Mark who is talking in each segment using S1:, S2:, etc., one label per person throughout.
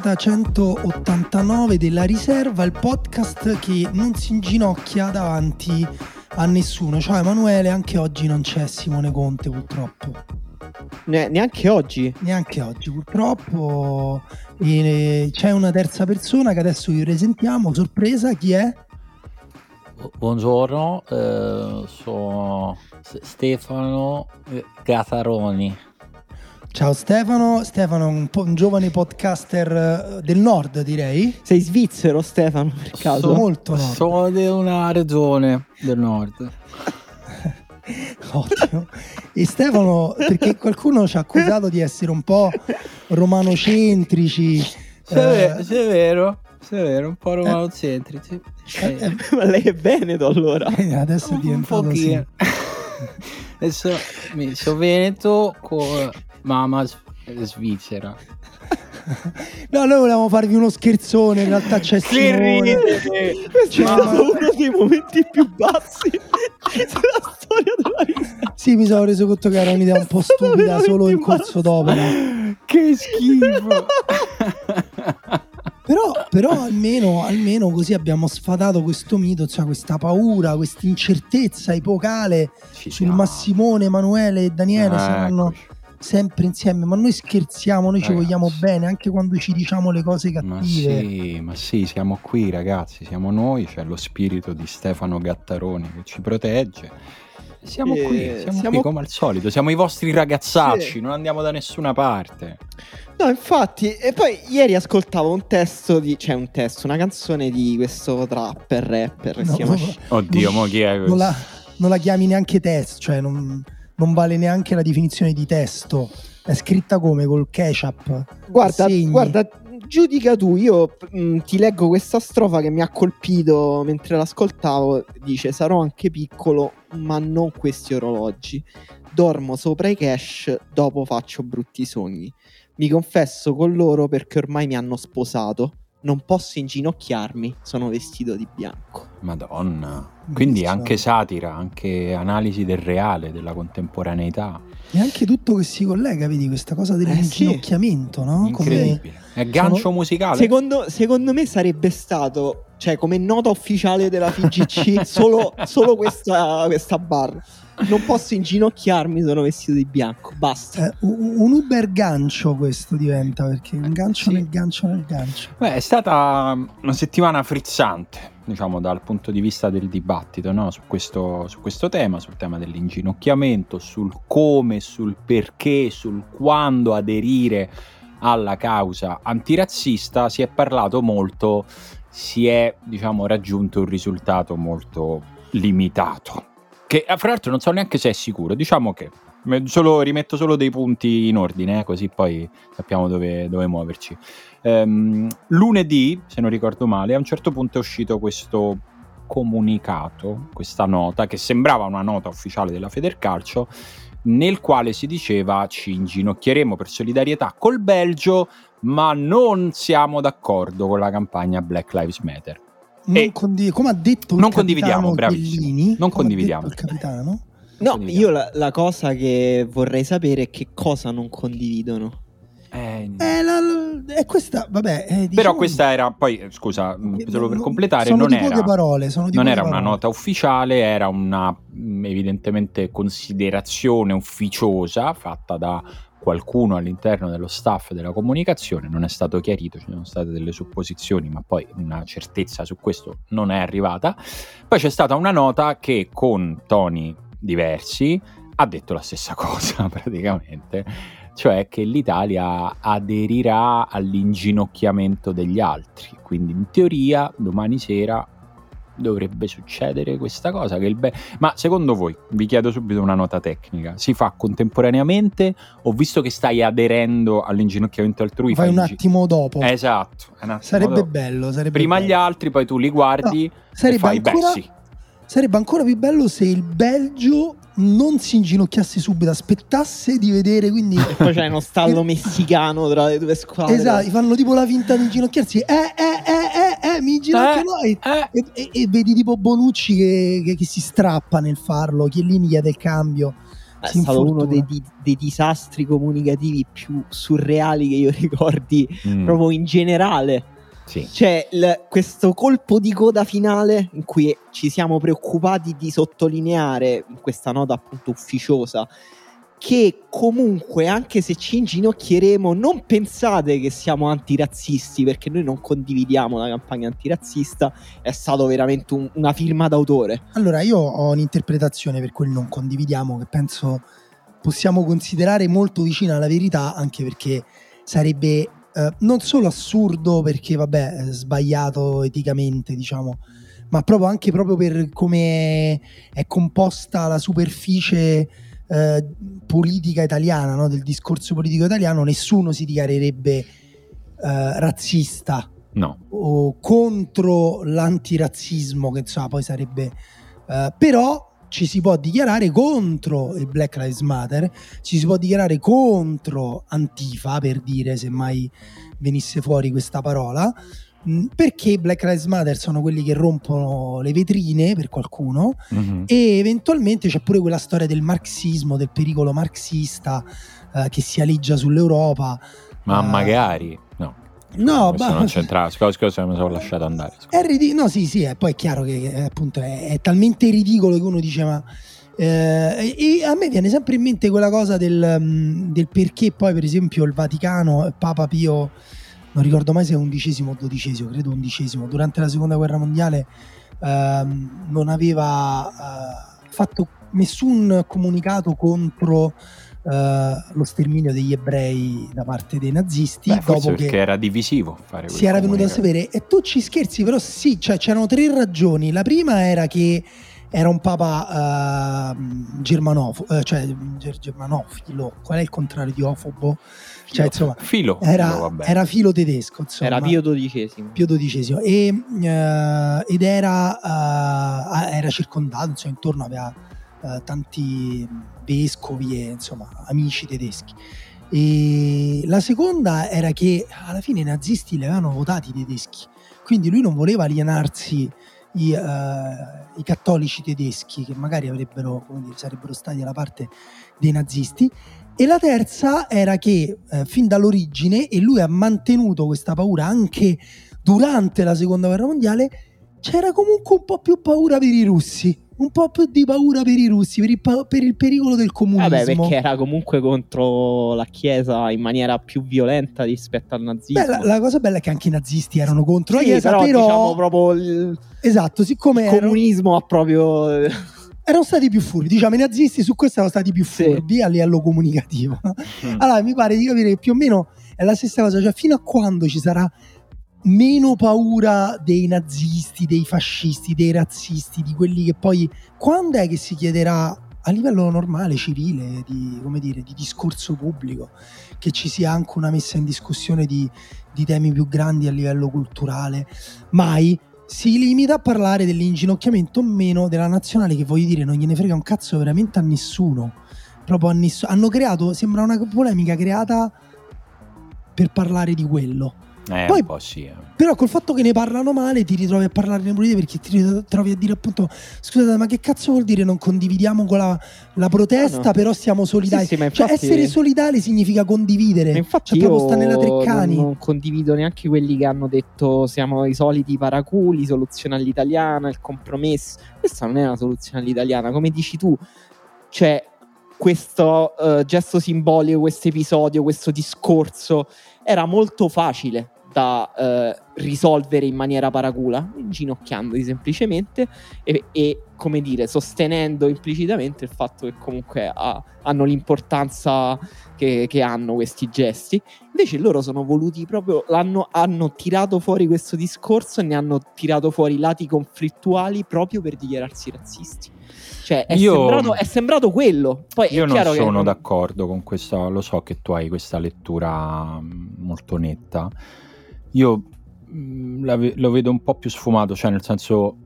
S1: puntata 189 della riserva, il podcast che non si inginocchia davanti a nessuno. Ciao Emanuele, anche oggi non c'è Simone Conte purtroppo.
S2: Ne- neanche oggi?
S1: Neanche oggi purtroppo. E c'è una terza persona che adesso vi presentiamo, sorpresa, chi è?
S3: Buongiorno, eh, sono Stefano Gataroni.
S1: Ciao Stefano, Stefano un, po- un giovane podcaster eh, del nord direi.
S2: Sei svizzero Stefano per caso?
S1: Sono molto nord.
S3: Sono di una regione del nord.
S1: Ottimo. E Stefano, perché qualcuno ci ha accusato di essere un po' romanocentrici.
S3: Se, eh, è vero, se è vero, un po' romanocentrici.
S2: Eh, eh, ma lei è Veneto allora?
S1: Eh, adesso è diventato così.
S3: Adesso mi sono Veneto con mamma svizzera.
S1: No, noi volevamo farvi uno scherzone, in realtà c'è Simone.
S2: Questo è uno dei momenti più bassi della storia della vita.
S1: Sì, mi sono reso conto che era un'idea un po' stupida solo in corso d'opera.
S3: Che schifo.
S1: Però, però almeno, almeno, così abbiamo sfatato questo mito, cioè questa paura, questa incertezza epocale Ci sul siamo. Massimone, Emanuele e Daniele ah, saranno eccoci sempre insieme, ma noi scherziamo, noi ragazzi. ci vogliamo bene anche quando ci diciamo le cose cattive.
S3: Ma sì, ma sì, siamo qui ragazzi, siamo noi, c'è lo spirito di Stefano Gattaroni che ci protegge. Siamo eh, qui, siamo, siamo, qui come al solito, siamo i vostri ragazzacci, sì. non andiamo da nessuna parte.
S2: No, infatti, e poi ieri ascoltavo un testo di, cioè un testo, una canzone di questo trapper rapper. No, si chiama...
S3: Oddio, mo chi è questo?
S1: Non la, non la chiami neanche test, cioè non non vale neanche la definizione di testo. È scritta come col ketchup.
S2: Guarda, guarda giudica tu. Io mh, mm, ti leggo questa strofa che mi ha colpito mentre l'ascoltavo. Dice: Sarò anche piccolo, ma non questi orologi. Dormo sopra i cash, dopo faccio brutti sogni. Mi confesso con loro perché ormai mi hanno sposato non posso inginocchiarmi, sono vestito di bianco.
S3: Madonna. Quindi anche satira, anche analisi del reale, della contemporaneità.
S1: E anche tutto che si collega, vedi, questa cosa dell'inginocchiamento, eh sì. no?
S3: Incredibile. Come... È gancio sono... musicale.
S2: Secondo, secondo, me sarebbe stato, cioè come nota ufficiale della FGC, solo, solo questa, questa barra non posso inginocchiarmi, sono vestito di bianco. Basta.
S1: Eh, un Uber gancio questo diventa perché un gancio sì. nel gancio nel gancio.
S3: Beh, è stata una settimana frizzante, diciamo, dal punto di vista del dibattito no? su, questo, su questo tema, sul tema dell'inginocchiamento, sul come, sul perché, sul quando aderire alla causa antirazzista. Si è parlato molto, si è, diciamo, raggiunto un risultato molto limitato che eh, fra l'altro non so neanche se è sicuro, diciamo che solo, rimetto solo dei punti in ordine, eh, così poi sappiamo dove, dove muoverci. Um, lunedì, se non ricordo male, a un certo punto è uscito questo comunicato, questa nota, che sembrava una nota ufficiale della Federcalcio, nel quale si diceva ci inginocchieremo per solidarietà col Belgio, ma non siamo d'accordo con la campagna Black Lives Matter
S1: non condiv- come ha detto il
S3: non condividiamo,
S1: Bellini,
S3: non condividiamo.
S1: il capitano.
S2: No, io la, la, cosa che vorrei sapere è che cosa non condividono.
S1: Eh, eh la, la, è questa, vabbè. Eh, diciamo,
S3: Però questa era, poi scusa, eh, solo per completare, non era,
S1: parole,
S3: non era una nota ufficiale, era una evidentemente considerazione ufficiosa fatta da qualcuno all'interno dello staff della comunicazione, non è stato chiarito, ci sono state delle supposizioni, ma poi una certezza su questo non è arrivata. Poi c'è stata una nota che con toni diversi ha detto la stessa cosa praticamente, cioè che l'Italia aderirà all'inginocchiamento degli altri, quindi in teoria domani sera dovrebbe succedere questa cosa. Be- Ma secondo voi, vi chiedo subito una nota tecnica, si fa contemporaneamente o visto che stai aderendo all'inginocchiamento altrui?
S1: Fai un attimo dopo.
S3: Esatto.
S1: Attimo sarebbe dopo. bello. Sarebbe
S3: Prima
S1: bello.
S3: gli altri, poi tu li guardi no, e fai
S1: ancora...
S3: beh sì.
S1: Sarebbe ancora più bello se il Belgio non si inginocchiasse subito, aspettasse di vedere. Quindi...
S2: E poi c'è uno stallo messicano tra le due squadre.
S1: Esatto, fanno tipo la finta di inginocchiarsi. Eh, eh, eh, eh, eh mi inginocchio eh, eh. E, e, e, vedi tipo Bonucci che, che, che, si strappa nel farlo. Chiellini chiede il cambio.
S2: È stato uno dei, dei, disastri comunicativi più surreali che io ricordi mm. proprio in generale sì. C'è il, questo colpo di coda finale in cui ci siamo preoccupati di sottolineare in questa nota appunto ufficiosa che comunque anche se ci inginocchieremo non pensate che siamo antirazzisti perché noi non condividiamo la campagna antirazzista è stato veramente un, una firma d'autore
S1: allora io ho un'interpretazione per quel non condividiamo che penso possiamo considerare molto vicina alla verità anche perché sarebbe eh, non solo assurdo perché vabbè è sbagliato eticamente diciamo ma proprio anche proprio per come è composta la superficie eh, politica italiana no? del discorso politico italiano nessuno si dichiarerebbe eh, razzista
S3: no.
S1: o contro l'antirazzismo che insomma poi sarebbe eh, però ci si può dichiarare contro il Black Lives Matter, ci si può dichiarare contro Antifa, per dire se mai venisse fuori questa parola, mm, perché Black Lives Matter sono quelli che rompono le vetrine per qualcuno mm-hmm. e eventualmente c'è pure quella storia del marxismo, del pericolo marxista eh, che si aleggia sull'Europa.
S3: Ma uh, magari, no.
S1: No,
S3: ma non c'entrava. Scusa, scusa, mi sono lasciato andare.
S1: È ridic- no, sì, sì, è, poi è chiaro che è, appunto è, è, talmente ridicolo che uno dice ma. Eh, e a me viene sempre in mente quella cosa del, mm, del perché poi, per esempio, il Vaticano, Papa Pio, non ricordo mai se è undicesimo o dodicesimo, credo undicesimo, durante la seconda guerra mondiale ehm, non aveva eh, fatto nessun comunicato contro uh, lo sterminio degli ebrei da parte dei nazisti.
S3: Beh, dopo che
S1: era
S3: divisivo fare
S1: Si era venuto a sapere. E tu ci scherzi, però sì, cioè, c'erano tre ragioni. La prima era che era un papa uh, germanofo, uh, cioè germanofilo, qual è il contrario di ofobo? Cioè, insomma,
S3: filo,
S1: era,
S3: filo,
S1: era filo tedesco. Insomma,
S2: era Pio XII.
S1: Pio XII. E, uh, ed era, era circondato, insomma, intorno aveva tanti vescovi e insomma amici tedeschi. E la seconda era che alla fine i nazisti li avevano votati i tedeschi, quindi lui non voleva alienarsi i, uh, i cattolici tedeschi che magari avrebbero, dire, sarebbero stati dalla parte dei nazisti. E la terza era che eh, fin dall'origine, e lui ha mantenuto questa paura anche durante la seconda guerra mondiale, c'era comunque un po' più paura per i russi un po' più di paura per i russi, per il, pa- per il pericolo del comunismo.
S2: Vabbè, perché era comunque contro la Chiesa in maniera più violenta rispetto al nazismo.
S1: Beh, la, la, cosa bella è che anche i nazisti erano contro sì, la Chiesa,
S2: però,
S1: però...
S2: diciamo proprio il...
S1: Esatto, siccome...
S2: Il comunismo ha proprio...
S1: erano stati più furbi, diciamo i nazisti su questo erano stati più furbi sì. a livello comunicativo. Mm. Allora mi pare di capire che più o meno è la stessa cosa, cioè fino a quando ci sarà meno paura dei nazisti, dei fascisti, dei razzisti, di quelli che poi quando è che si chiederà a livello normale, civile, di, dire, di discorso pubblico, che ci sia anche una messa in discussione di, di temi più grandi a livello culturale, mai. Si limita a parlare dell'inginocchiamento o meno della nazionale che voglio dire non gliene frega un cazzo veramente a nessuno. Proprio a nessuno hanno creato sembra una polemica creata per parlare di quello
S3: eh, Poi, un po' sì. Eh.
S1: Però col fatto che ne parlano male ti ritrovi a parlarne pure perché ti ritrovi a dire appunto scusate ma che cazzo vuol dire non condividiamo con la, la protesta no, no. però siamo solidali. Sì, sì, cioè, infatti, cioè essere solidali significa condividere.
S2: Infatti cioè, proprio sta nella Treccani. Non, non condivido neanche quelli che hanno detto siamo i soliti paraculi, soluzione all'italiana, il compromesso. Questa non è una soluzione all'italiana, come dici tu. Cioè questo uh, gesto simbolico, questo episodio, questo discorso era molto facile da eh, risolvere in maniera paracula, inginocchiandoli semplicemente e, e, come dire, sostenendo implicitamente il fatto che comunque ha, hanno l'importanza che, che, hanno questi gesti. Invece loro sono voluti proprio, hanno tirato fuori questo discorso e ne hanno tirato fuori lati conflittuali proprio per dichiararsi razzisti. Cioè, è, io, sembrato, è sembrato quello. Poi
S3: io
S2: non
S3: sono
S2: che...
S3: d'accordo con questa, lo so che tu hai questa lettura mm, molto netta. Io mh, mm, lo vedo un po' più sfumato, cioè nel senso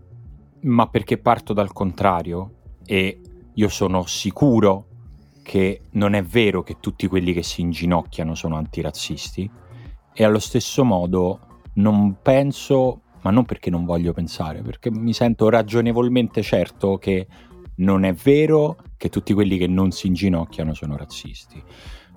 S3: ma perché parto dal contrario e io sono sicuro che non è vero che tutti quelli che si inginocchiano sono antirazzisti e allo stesso modo non penso, ma non perché non voglio pensare, perché mi sento ragionevolmente certo che non è vero che tutti quelli che non si inginocchiano sono razzisti.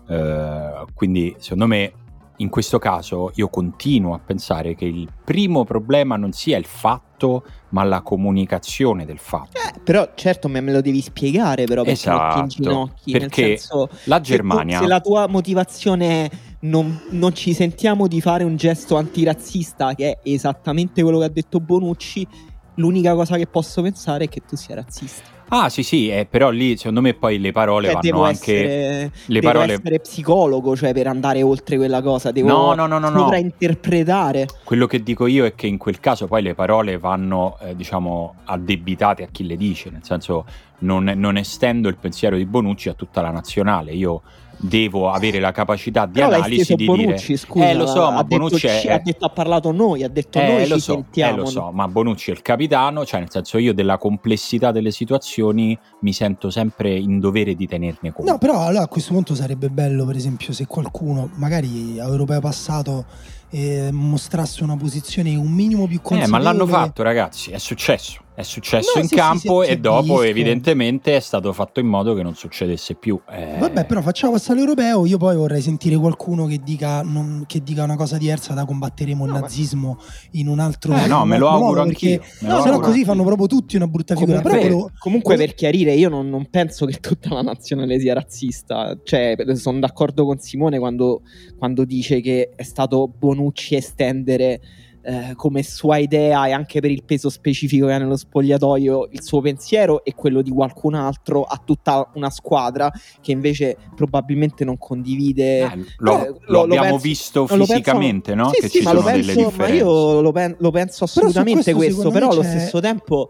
S3: Uh, quindi secondo me in questo caso io continuo a pensare che il primo problema non sia il fatto, ma la comunicazione del fatto.
S2: Eh, però certo me, lo devi spiegare però perché esatto, non ti inginocchi.
S3: Perché senso, la Germania...
S2: Se, se, la tua motivazione è non, non ci sentiamo di fare un gesto antirazzista, che è esattamente quello che ha detto Bonucci, l'unica cosa che posso pensare è che tu sia razzista.
S3: Ah sì sì, eh, però lì secondo me poi le parole cioè, vanno anche...
S2: Essere, le devo parole... essere psicologo, cioè per andare oltre quella cosa, devo
S3: no, no, no, no,
S2: sovrainterpretare.
S3: No. Quello che dico io è che in quel caso poi le parole vanno, eh, diciamo, addebitate a chi le dice, nel senso non, non estendo il pensiero di Bonucci a tutta la nazionale, io devo avere la capacità di
S2: Però
S3: analisi di
S2: Bonucci,
S3: dire
S2: scusa,
S3: eh lo so ma Bonucci
S2: detto, è... ha, detto, ha parlato noi ha detto eh, noi
S3: lo
S2: so, eh,
S3: lo so ma Bonucci è il capitano cioè nel senso io della complessità delle situazioni mi sento sempre in dovere di tenerne conto.
S1: No però allora a questo punto sarebbe bello per esempio se qualcuno magari a europeo passato eh, mostrasse una posizione un minimo più consapevole.
S3: Eh, ma l'hanno fatto, ragazzi, è successo. È successo no, in sì, campo sì, sì, e dopo evidentemente è stato fatto in modo che non succedesse più.
S1: Eh... Vabbè, però facciamo passare l'europeo. Io poi vorrei sentire qualcuno che dica, non, che dica una cosa diversa da combatteremo no, il nazismo ma... in un altro
S3: eh, No, me lo auguro anch'io.
S1: No, se no così fanno proprio tutti una brutta figura.
S2: Comunque,
S1: però
S2: comunque per chiarire, io non, non, penso che tutta la nazionale sia razzista. Cioè, sono d'accordo con Simone quando, quando dice che è stato Bonucci estendere eh, come sua idea e anche per il peso specifico che ha nello spogliatoio il suo pensiero e quello di qualcun altro a tutta una squadra che invece probabilmente non condivide.
S3: Eh, lo, eh, lo, lo, abbiamo penso, visto fisicamente, penso, no?
S2: Sì, che sì, ci ma sono penso, delle differenze. Ma io lo, pen- lo penso assolutamente però questo, però allo stesso tempo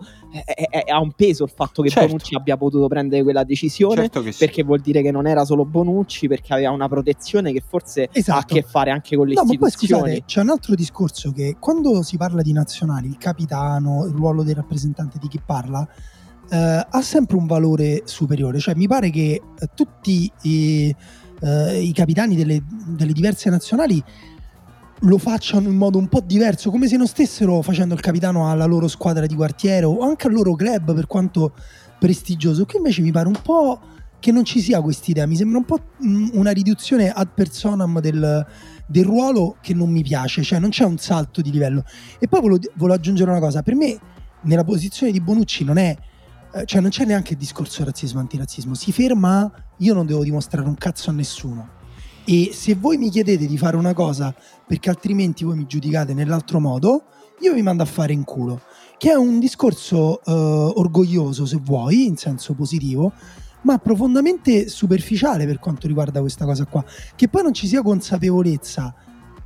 S2: ha un peso il fatto che certo. Bonucci abbia potuto prendere quella decisione certo sì. perché vuol dire che non era solo Bonucci perché aveva una protezione che forse esatto. ha a che fare anche con le no, istituzioni.
S1: Ma poi scusate, c'è un altro discorso che quando si parla di nazionali, il capitano, il ruolo del rappresentante di chi parla, eh, ha sempre un valore superiore. Cioè, mi pare che eh, tutti i, eh, i capitani delle, delle, diverse nazionali lo facciano in modo un po' diverso, come se non stessero facendo il capitano alla loro squadra di quartiere o anche al loro club, per quanto prestigioso. Qui invece mi pare un po' che non ci sia quest'idea, mi sembra un po' mm, una riduzione ad personam del del ruolo che non mi piace, cioè non c'è un salto di livello. E poi volevo, volevo aggiungere una cosa, per me nella posizione di Bonucci non è, eh, cioè non c'è neanche il discorso razzismo-antirazzismo, si ferma, io non devo dimostrare un cazzo a nessuno. E se voi mi chiedete di fare una cosa perché altrimenti voi mi giudicate nell'altro modo, io vi mando a fare in culo. Che è un discorso eh, orgoglioso, se vuoi, in senso positivo, ma profondamente superficiale per quanto riguarda questa cosa qua. Che poi non ci sia consapevolezza,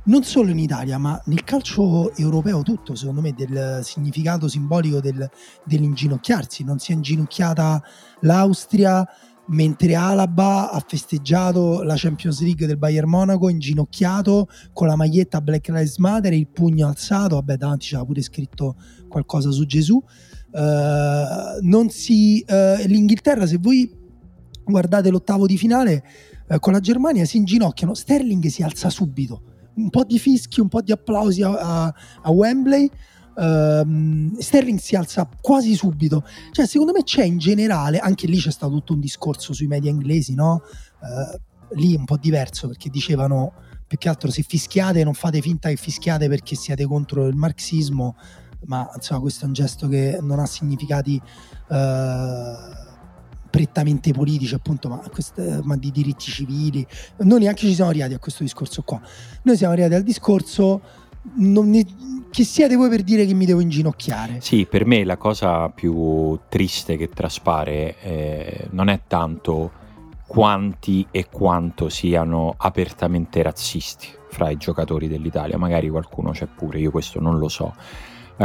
S1: non solo in Italia, ma nel calcio europeo tutto, secondo me, del significato simbolico del, dell'inginocchiarsi. Non si è inginocchiata l'Austria mentre Alaba ha festeggiato la Champions League del Bayern Monaco inginocchiato con la maglietta Black Lives Matter e il pugno alzato, vabbè davanti c'era pure scritto qualcosa su Gesù. Uh, si, uh, L'Inghilterra, se voi guardate l'ottavo di finale eh, con la Germania, si inginocchiano, Sterling si alza subito, un po' di fischi, un po' di applausi a, a, a Wembley. Uh, Sterling si alza quasi subito. Cioè, secondo me c'è in generale, anche lì c'è stato tutto un discorso sui media inglesi, no? Uh, lì un po' diverso perché dicevano più che altro se fischiate non fate finta che fischiate perché siete contro il marxismo, ma insomma questo è un gesto che non ha significati uh, prettamente politici, appunto, ma, queste, ma, di diritti civili. Noi neanche ci siamo arrivati a questo discorso qua. Noi siamo arrivati al discorso. Ne, chi siete voi per dire che mi devo inginocchiare?
S3: Sì, per me la cosa più triste che traspare eh, non è tanto quanti e quanto siano apertamente razzisti fra i giocatori dell'Italia. Magari qualcuno c'è pure, io questo non lo so.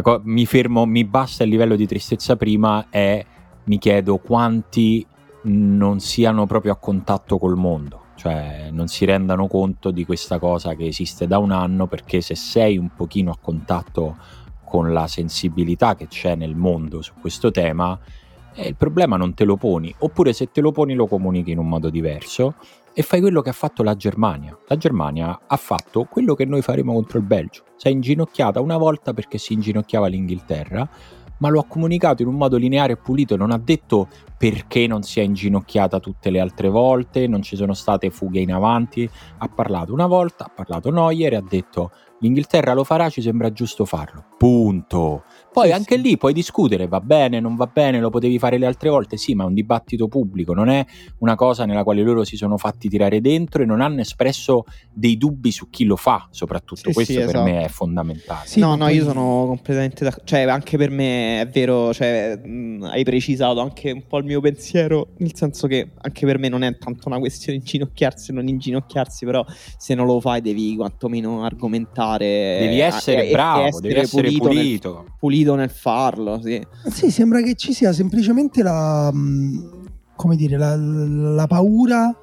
S3: Co- mi fermo, mi basta il livello di tristezza prima è mi chiedo quanti non siano proprio a contatto col mondo, cioè non si rendano conto di questa cosa che esiste da un anno perché se sei un pochino a contatto con la sensibilità che c'è nel mondo su questo tema, eh, il problema non te lo poni, oppure se te lo poni lo comunichi in un modo diverso e fai quello che ha fatto la Germania. La Germania ha fatto quello che noi faremo contro il Belgio. Si è inginocchiata una volta perché si inginocchiava l'Inghilterra, ma lo ha comunicato in un modo lineare e pulito, non ha detto perché non si è inginocchiata tutte le altre volte, non ci sono state fughe in avanti, ha parlato una volta, ha parlato Neuer e ha detto l'Inghilterra lo farà, ci sembra giusto farlo. Punto. Poi sì, anche sì. lì puoi discutere, va bene, non va bene, lo potevi fare le altre volte, sì, ma è un dibattito pubblico, non è una cosa nella quale loro si sono fatti tirare dentro e non hanno espresso dei dubbi su chi lo fa, soprattutto sì, questo per esatto. me è fondamentale.
S2: no, no, io sono completamente d'accordo, cioè anche per me è vero, cioè, mh, hai precisato anche un po' il mio pensiero, nel senso che anche per me non è tanto una questione di inginocchiarsi o non inginocchiarsi, però se non lo fai devi quantomeno argomentare.
S3: Devi essere a, bravo, essere devi essere pulito. pulito.
S2: Nel, pulito nel farlo, sì.
S1: Sì, sembra che ci sia semplicemente la, mm, come dire, la, la paura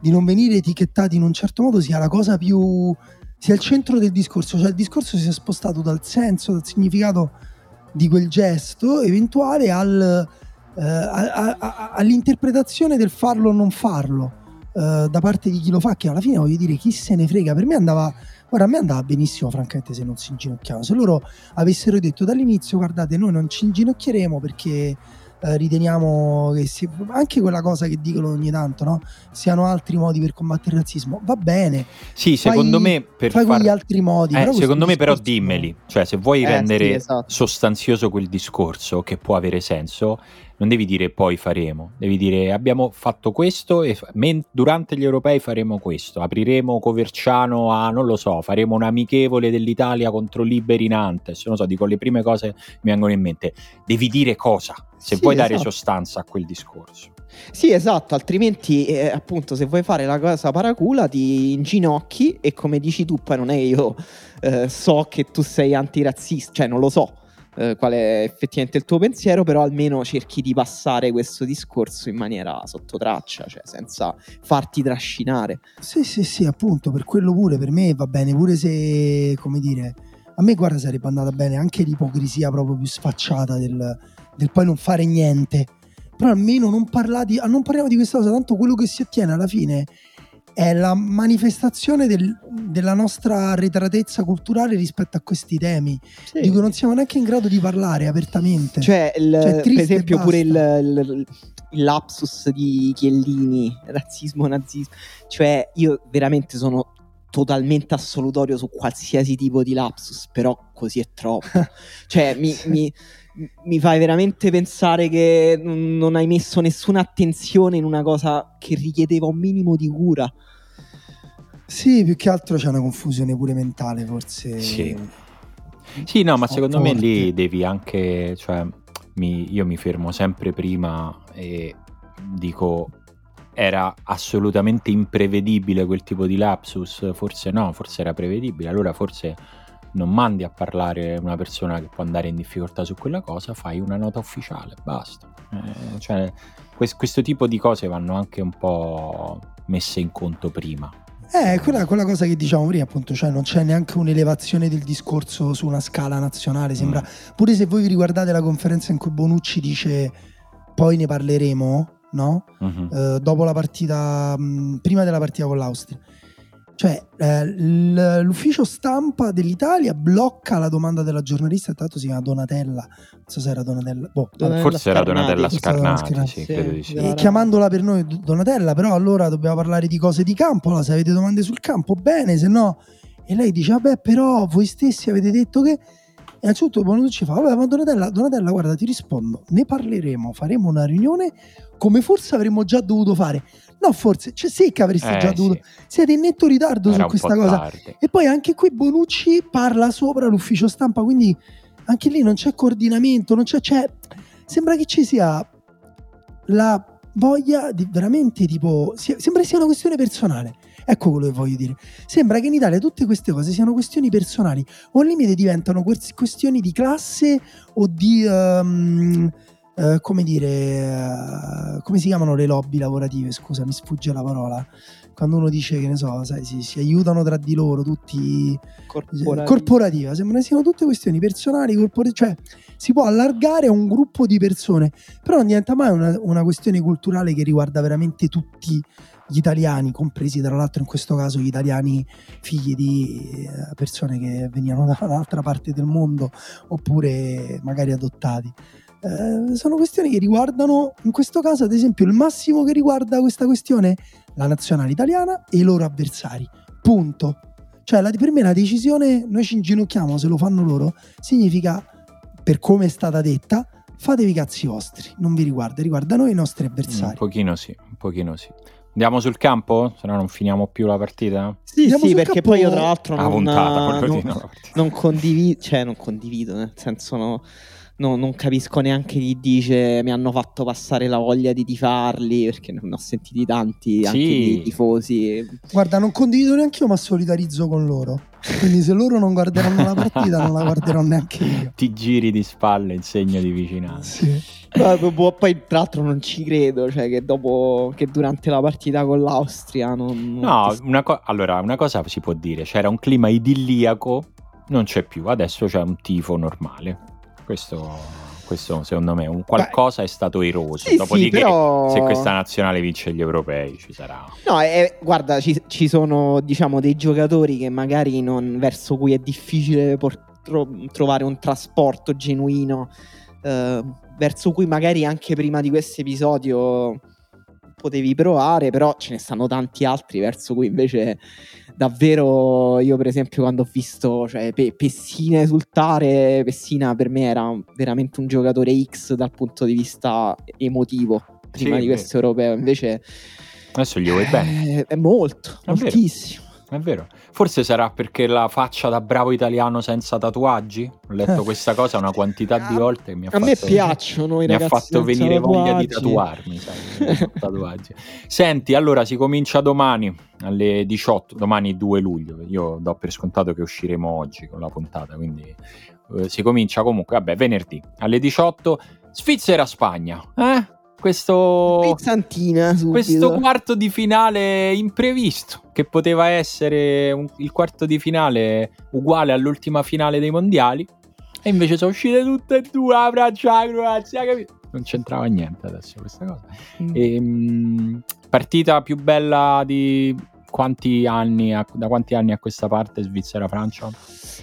S1: di non venire etichettati in un certo modo sia la cosa più sia il centro del discorso, cioè il discorso si è spostato dal senso, dal significato di quel gesto eventuale al, eh, a, a, all'interpretazione del farlo o non farlo eh, da parte di chi lo fa, che alla fine voglio dire chi se ne frega, per me andava Guarda, a me andava benissimo, francamente, se non si inginocchiavano. Se loro avessero detto dall'inizio, guardate, noi non ci inginocchieremo perché eh, riteniamo che si, anche quella cosa che dicono ogni tanto, no? siano altri modi per combattere il razzismo, va bene.
S3: Sì,
S1: fai,
S3: secondo me per
S1: fai far... quegli altri modi.
S3: Eh, secondo me però dimmeli, cioè se vuoi eh, rendere sì, esatto. sostanzioso quel discorso che può avere senso, non devi dire poi faremo, devi dire abbiamo fatto questo e men- durante gli europei faremo questo, apriremo Coverciano a, non lo so, faremo un amichevole dell'Italia contro Liberi Nantes, non so, dico le prime cose che mi vengono in mente, devi dire cosa, se sì, vuoi esatto. dare sostanza a quel discorso.
S2: Sì, esatto, altrimenti eh, appunto se vuoi fare la cosa paracula ti inginocchi e come dici tu poi non è io eh, so che tu sei antirazzista, cioè non lo so, eh, qual è effettivamente il tuo pensiero, però almeno cerchi di passare questo discorso in maniera sottotraccia, cioè senza farti trascinare.
S1: Sì, sì, sì, appunto, per quello pure, per me va bene, pure se, come dire, a me guarda sarebbe andata bene anche l'ipocrisia proprio più sfacciata del, del poi non fare niente, però almeno non, parlati, non parliamo di questa cosa, tanto quello che si ottiene alla fine è la manifestazione del, della nostra arretratezza culturale rispetto a questi temi, sì. di cui non siamo neanche in grado di parlare apertamente.
S2: Cioè, il, cioè per esempio, pure il, il, il, lapsus di Chiellini, razzismo, nazismo, cioè io veramente sono totalmente assolutorio su qualsiasi tipo di lapsus, però così è troppo. cioè, mi, mi mi fai veramente pensare che non hai messo nessuna attenzione in una cosa che richiedeva un minimo di cura.
S1: Sì, più che altro c'è una confusione pure mentale, forse.
S3: Sì, sì no, ma secondo forte. me lì devi anche, cioè, mi, io mi fermo sempre prima e dico era assolutamente imprevedibile quel tipo di lapsus, forse no, forse era prevedibile, allora forse non mandi a parlare una persona che può andare in difficoltà su quella cosa, fai una nota ufficiale, basta. Eh, cioè, quest- questo tipo di cose vanno anche un po' messe in conto prima.
S1: Eh, quella, quella cosa che diciamo prima, appunto, cioè non c'è neanche un'elevazione del discorso su una scala nazionale. Sembra, mm. pure se voi vi riguardate la conferenza in cui Bonucci dice poi ne parleremo, no? Mm-hmm. Eh, dopo la partita, mh, mm, prima della partita con l'Austria cioè, eh, l'ufficio stampa dell'Italia blocca la domanda della giornalista, l'altro si chiama Donatella, non so se era Donatella, boh,
S3: Donatella Forse Scarnati. era Donatella Scarnati, Scarnati. Sì, sì, credo di sì.
S1: E chiamandola per noi Donatella, però allora dobbiamo parlare di cose di campo, se avete domande sul campo, bene, se no... E lei dice, vabbè, però voi stessi avete detto che... E innanzitutto Bonucci fa, vabbè, ma Donatella, Donatella, guarda, ti rispondo, ne parleremo, faremo una riunione come forse avremmo già dovuto fare. No, forse, cioè sì che avreste eh, già dovuto. Sì. Siete in netto ritardo Era su questa cosa. Tardi. E poi anche qui Bonucci parla sopra l'ufficio stampa, quindi anche lì non c'è coordinamento, non c'è, c'è sembra che ci sia la voglia di veramente tipo sembra sia una questione personale. Ecco quello che voglio dire. Sembra che in Italia tutte queste cose siano questioni personali o al limite diventano questioni di classe o di um, eh, come dire, eh, come si chiamano le lobby lavorative? Scusa, mi sfugge la parola. Quando uno dice che ne so, sai, si, si aiutano tra di loro, tutti corporativa. corporativa, sembra siano tutte questioni personali, corpor- cioè si può allargare a un gruppo di persone, però non diventa mai una, una questione culturale che riguarda veramente tutti gli italiani, compresi tra l'altro in questo caso gli italiani figli di eh, persone che venivano dall'altra parte del mondo oppure magari adottati. Eh, sono questioni che riguardano, in questo caso ad esempio, il massimo che riguarda questa questione, la nazionale italiana e i loro avversari. Punto. Cioè, la, per me la decisione, noi ci inginocchiamo se lo fanno loro, significa, per come è stata detta, fatevi i cazzi vostri, non vi riguarda, riguarda noi e i nostri avversari.
S3: Un pochino sì, un pochino sì. Andiamo sul campo? Se no non finiamo più la partita?
S2: Sì, Andiamo sì, perché campo... poi io tra l'altro non, puntata, non, non condivido, cioè non condivido, nel senso no, no, non capisco neanche chi dice mi hanno fatto passare la voglia di tifarli perché ne ho sentiti tanti sì. anche di tifosi.
S1: Guarda, non condivido neanche io, ma solidarizzo con loro. Quindi se loro non guarderanno la partita, non la guarderò neanche io.
S3: Ti giri di spalle in segno di vicinanza.
S1: Sì.
S2: Poi, tra l'altro, non ci credo. Cioè, che dopo che durante la partita con l'Austria. Non,
S3: no, una co- allora, una cosa si può dire: c'era un clima idilliaco, non c'è più. Adesso c'è un tifo normale. Questo, questo secondo me un qualcosa Beh, è stato eroso. Sì, Dopodiché, sì, però... se questa nazionale vince gli europei, ci sarà.
S2: No, è, guarda, ci, ci, sono diciamo dei giocatori che magari non, verso cui è difficile tro- trovare un trasporto genuino. Eh, verso cui magari anche prima di questo episodio potevi provare, però ce ne stanno tanti altri verso cui invece davvero io per esempio quando ho visto cioè, Pe- Pessina esultare, Pessina per me era veramente un giocatore X dal punto di vista emotivo prima sì, di questo europeo, invece
S3: adesso gli vuoi bene.
S2: Eh, è molto, è moltissimo.
S3: È vero. Forse sarà perché la faccia da bravo italiano senza tatuaggi? Ho letto questa cosa una quantità di volte. Mi ha
S2: a
S3: fatto,
S2: me piacciono i ragazzi.
S3: Mi ha fatto venire tatuaggi. voglia di tatuarmi. Sai, tatuaggi. Senti, allora si comincia domani alle 18, domani 2 luglio. Io do per scontato che usciremo oggi con la puntata, quindi eh, si comincia comunque, vabbè, venerdì alle 18. Svizzera-Spagna. Eh? Questo, questo quarto di finale imprevisto che poteva essere un, il quarto di finale uguale all'ultima finale dei mondiali e invece sono uscite tutte e due la Francia la Croazia capito? non c'entrava niente adesso questa cosa mm. e, ehm, mh, partita più bella di quanti anni a, da quanti anni a questa parte Svizzera-Francia?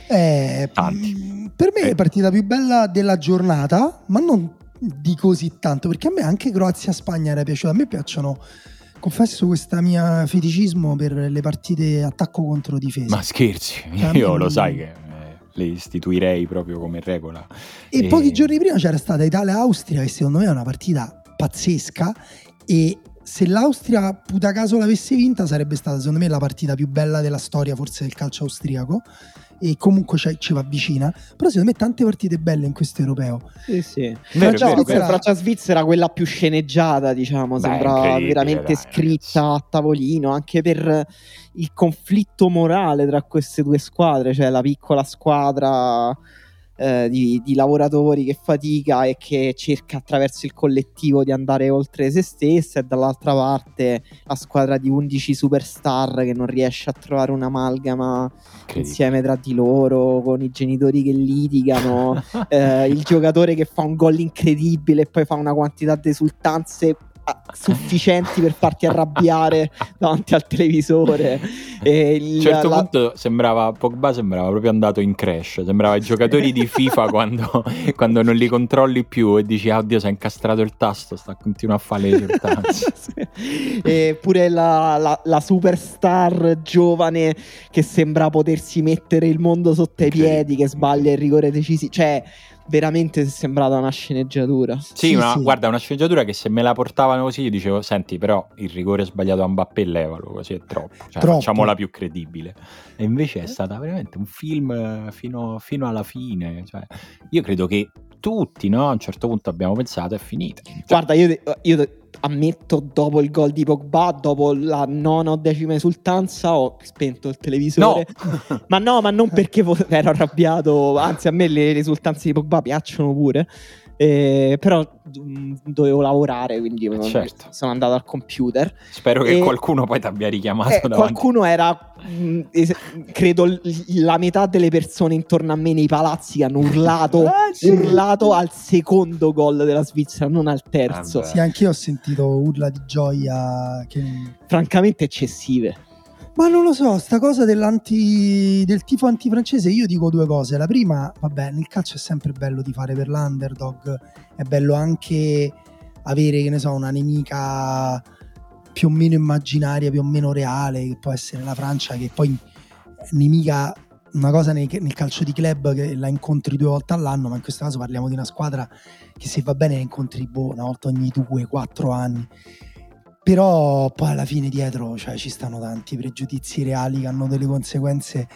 S1: Eh, Tanti. Per me è la partita più bella della giornata, ma non di così tanto, perché a me anche Croazia-Spagna era piaciuta, a me piacciono confesso questo mio feticismo per le partite attacco contro difesa.
S3: Ma scherzi, cioè, io lo sai che eh, le istituirei proprio come regola.
S1: E, e, pochi giorni prima c'era stata Italia-Austria, che secondo me è una partita pazzesca. E se l'Austria, puta caso, l'avesse vinta, sarebbe stata secondo me la partita più bella della storia, forse del calcio austriaco e comunque ci va vicina. Però secondo me tante partite belle in questo europeo.
S2: Sì, sì. Francia-Svizzera, quella più sceneggiata, diciamo, Beh, sembrava veramente dai, scritta ragazzi. a tavolino, anche per il conflitto morale tra queste due squadre, cioè la piccola squadra eh, di, di, lavoratori che fatica e che cerca attraverso il collettivo di andare oltre se stessa e dall'altra parte la squadra di 11 superstar che non riesce a trovare un'amalgama insieme tra di loro con i genitori che litigano eh, il giocatore che fa un gol incredibile e poi fa una quantità di esultanze sufficienti per farti arrabbiare davanti al televisore.
S3: E il, a un certo la... punto sembrava Pogba sembrava proprio andato in crash. Sembrava i giocatori di FIFA quando, quando, non li controlli più e dici: ah, Oddio, si è incastrato il tasto, sta continua a fare le risultanze.
S2: sì. Eppure la, la, la, superstar giovane che sembra potersi mettere il mondo sotto i piedi, che sbaglia il rigore decisivo. Cioè veramente è sembrata una sceneggiatura.
S3: Sì, sì, una, sì, guarda, una sceneggiatura che se me la portavano così io dicevo, senti, però il rigore sbagliato a Mbappé levalo, così è troppo. Cioè, troppo. facciamola più credibile. E invece è stata veramente un film eh, fino, fino alla fine. Cioè, io credo che tutti, no? A un certo punto abbiamo pensato, è finita. Cioè,
S2: guarda, io, io ammetto dopo il gol di Pogba, dopo la nona o decima esultanza, ho spento il televisore. No. ma no, ma non perché ero arrabbiato, anzi a me le esultanze di Pogba piacciono pure. Eh, però mh, dovevo lavorare, quindi
S3: eh certo.
S2: sono andato al computer.
S3: Spero che qualcuno poi ti abbia richiamato. Eh,
S2: qualcuno era, mh, es- credo, l- la metà delle persone intorno a me nei palazzi che hanno urlato, ah, sì. urlato al secondo gol della Svizzera, non al terzo. Ah,
S1: sì, anch'io ho sentito urla di gioia che...
S2: francamente eccessive.
S1: Ma non lo so, sta cosa del tifo antifrancese, io dico due cose. La prima, vabbè, nel calcio è sempre bello di fare per l'underdog, è bello anche avere, che ne so, una nemica più o meno immaginaria, più o meno reale, che può essere la Francia, che poi è nemica, una cosa nel, nel calcio di club che la incontri due volte all'anno, ma in questo caso parliamo di una squadra che se va bene la incontri boh, una volta ogni due, quattro anni però poi alla fine dietro cioè, ci stanno tanti pregiudizi reali che hanno delle conseguenze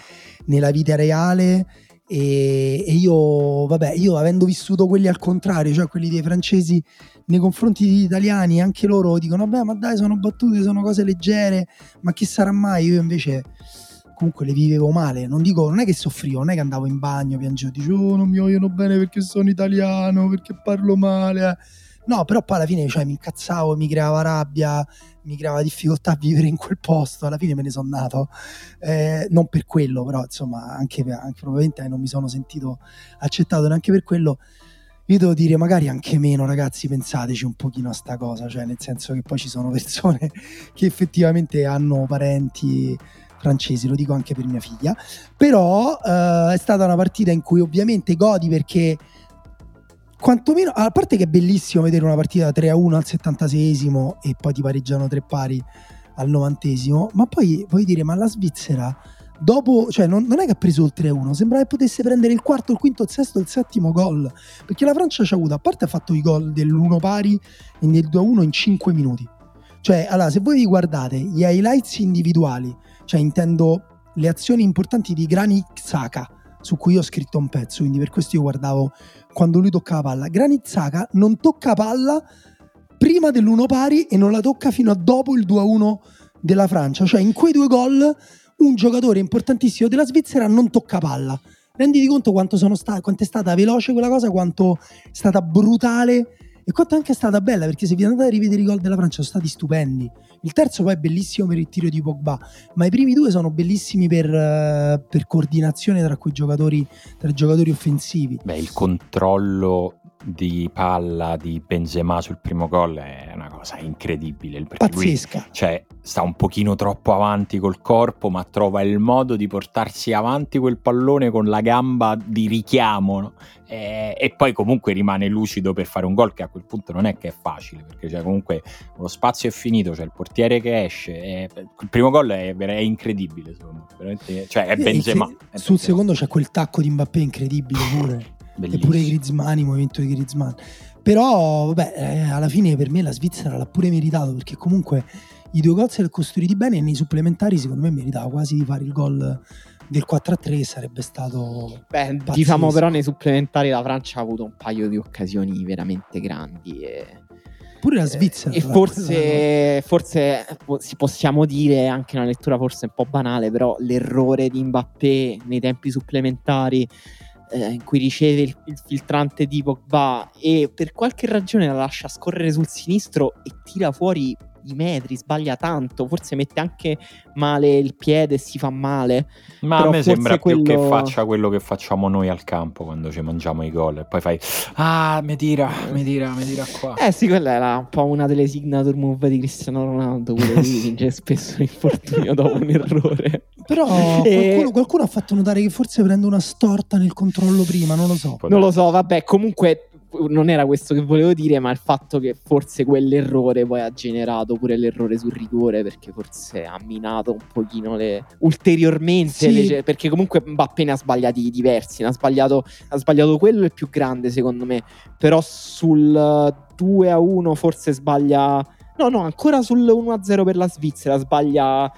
S1: nella vita reale e, e, io, vabbè, io avendo vissuto quelli al contrario, cioè quelli dei francesi nei confronti degli italiani, anche loro dicono, vabbè, ma dai, sono battute, sono cose leggere, ma chi sarà mai? Io invece comunque le vivevo male, non dico, non è che soffrivo, non è che andavo in bagno, piangevo, dicevo, oh, non mi vogliono bene perché sono italiano, perché parlo male, eh No, però poi alla fine cioè, mi incazzavo, mi creava rabbia, mi creava difficoltà a vivere in quel posto. Alla fine me ne sono andato. Eh, non per quello, però insomma, anche, anche probabilmente non mi sono sentito accettato neanche per quello. Io devo dire, magari anche meno, ragazzi, pensateci un pochino a sta cosa, cioè nel senso che poi ci sono persone che effettivamente hanno parenti francesi, lo dico anche per mia figlia, però eh, è stata una partita in cui ovviamente godi perché quantomeno, a parte che è bellissimo vedere una partita 3-1 al 76esimo e poi ti pareggiano tre pari al 90esimo, ma poi vuoi dire, ma la Svizzera dopo, cioè non, non, è che ha preso il 3-1, sembrava che potesse prendere il quarto, il quinto, il sesto, il settimo gol, perché la Francia ci ha avuto, a parte ha fatto i gol dell'1 pari e del 2-1 in 5 minuti. Cioè, allora, se voi vi guardate gli highlights individuali, cioè intendo le azioni importanti di Granit Xhaka, su cui ho scritto un pezzo, quindi per questo io guardavo quando lui tocca la palla. Granit Xhaka non tocca palla prima dell'1 pari e non la tocca fino a dopo il 2-1 della Francia, cioè in quei due gol un giocatore importantissimo della Svizzera non tocca palla. Renditi conto quanto, sta- quanto è stata veloce quella cosa, quanto è stata brutale e quanto anche è stata bella, perché se vi andate a rivedere i gol della Francia sono stati stupendi. Il terzo poi è bellissimo per il tiro di Pogba, ma i primi due sono bellissimi per, uh, per coordinazione tra giocatori, tra i giocatori offensivi.
S3: Beh, il controllo di palla di Benzema sul primo gol è una cosa incredibile.
S1: Pazzesca.
S3: Lui, cioè, sta un pochino troppo avanti col corpo, ma trova il modo di portarsi avanti quel pallone con la gamba di richiamo. No? E, e, poi comunque rimane lucido per fare un gol che a quel punto non è che è facile, perché cioè, comunque lo spazio è finito, c'è cioè il portiere che esce. E, il primo gol è, è incredibile, secondo me. Cioè, è Benzema. È
S1: sul Benzema. secondo c'è quel tacco di Mbappé incredibile pure. Bellissimo. Eppure Griezmann, il movimento di Griezmann. Però, vabbè, eh, alla fine per me la Svizzera l'ha pure meritato perché comunque i due gol se li costruiti bene e nei supplementari secondo me meritava quasi di fare il gol del 4-3 sarebbe stato
S2: Beh, pazzesco. diciamo però nei supplementari la Francia ha avuto un paio di occasioni veramente grandi e
S1: pure la Svizzera.
S2: E forse, forse possiamo dire, anche una lettura forse un po' banale, però l'errore di Mbappé nei tempi supplementari eh, in cui riceve il, il, filtrante di Pogba e per qualche ragione la lascia scorrere sul sinistro e tira fuori i metri, sbaglia tanto, forse mette anche male il piede e si fa male.
S3: Ma a me sembra quello... più che faccia quello che facciamo noi al campo quando ci mangiamo i gol e poi fai ah, mi tira, mi tira, mi tira qua.
S2: Eh sì, quella era un po' una delle signature move di Cristiano Ronaldo, quello di vince spesso l'infortunio dopo un errore.
S1: Però e... qualcuno, qualcuno, ha fatto notare che forse prende una storta nel controllo prima, non lo so.
S2: Non lo so, vabbè, comunque non era questo che volevo dire, ma il fatto che forse quell'errore poi ha generato pure l'errore sul rigore, perché forse ha minato un pochino le... ulteriormente, sì. le... perché comunque Mbappé ne ha sbagliati diversi, ne ha sbagliato, ha sbagliato quello il più grande secondo me, però sul 2 a 1 forse sbaglia... No, no, ancora sul 1 a 0 per la Svizzera sbaglia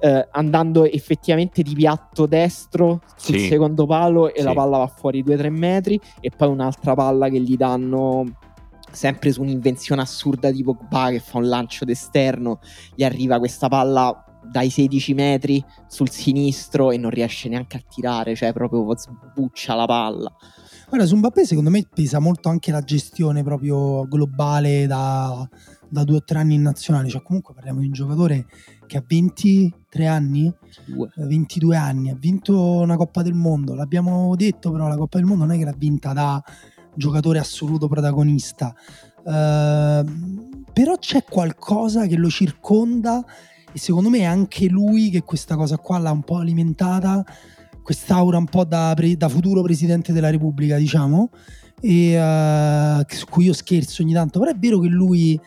S2: eh, andando effettivamente di piatto destro sul sì. secondo palo e sì. la palla va fuori 2-3 metri e poi un'altra palla che gli danno sempre su un'invenzione assurda di Pogba che fa un lancio d'esterno gli arriva questa palla dai 16 metri sul sinistro e non riesce neanche a tirare cioè proprio sbuccia la palla
S1: Guarda, su Mbappé secondo me pesa molto anche la gestione proprio globale da, da due o tre anni in nazionale, cioè comunque parliamo di un giocatore che ha 23 anni, 22 eh, anni, ha vinto una Coppa del Mondo, l'abbiamo detto però la Coppa del Mondo non è che l'ha vinta da giocatore assoluto protagonista, uh, però c'è qualcosa che lo circonda e secondo me è anche lui che questa cosa qua l'ha un po' alimentata, quest'aura un po' da, pre- da futuro presidente della Repubblica, diciamo, e uh, su cui io scherzo ogni tanto, però è vero che lui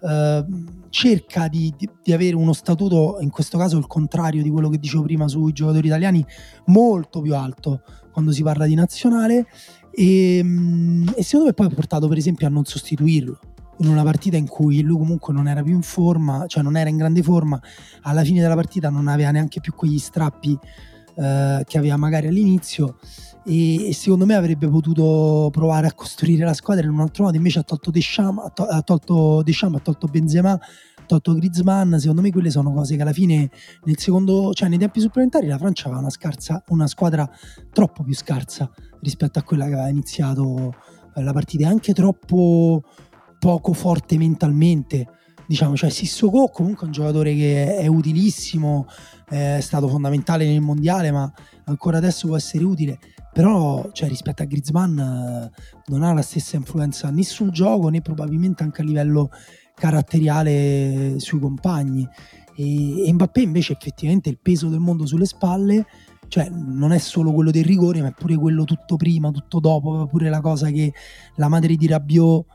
S1: uh, cerca di, di, di, avere uno statuto, in questo caso il contrario di quello che dicevo prima sui giocatori italiani, molto più alto quando si parla di nazionale. E, mm, e secondo me poi ha portato per esempio a non sostituirlo in una partita in cui lui comunque non era più in forma, cioè non era in grande forma, alla fine della partita non aveva neanche più quegli strappi eh, che aveva magari all'inizio e, secondo me avrebbe potuto provare a costruire la squadra in un altro modo, invece ha tolto Deschamps, ha, to- ha tolto Deschamps, ha tolto Benzema, ha tolto Griezmann, secondo me quelle sono cose che alla fine nel secondo, cioè nei tempi supplementari la Francia aveva una, scarsa, una squadra troppo più scarsa rispetto a quella che aveva iniziato eh, la partita, e anche troppo poco forte mentalmente. Diciamo, cioè Sissoko comunque è un giocatore che è utilissimo, è stato fondamentale nel mondiale, ma ancora adesso può essere utile. Però, cioè, rispetto a Griezmann, non ha la stessa influenza né sul gioco né probabilmente anche a livello caratteriale sui compagni. E, e Mbappé invece effettivamente il peso del mondo sulle spalle cioè non è solo quello del rigore ma è pure quello tutto prima, tutto dopo, pure la cosa che la madre di Rabiot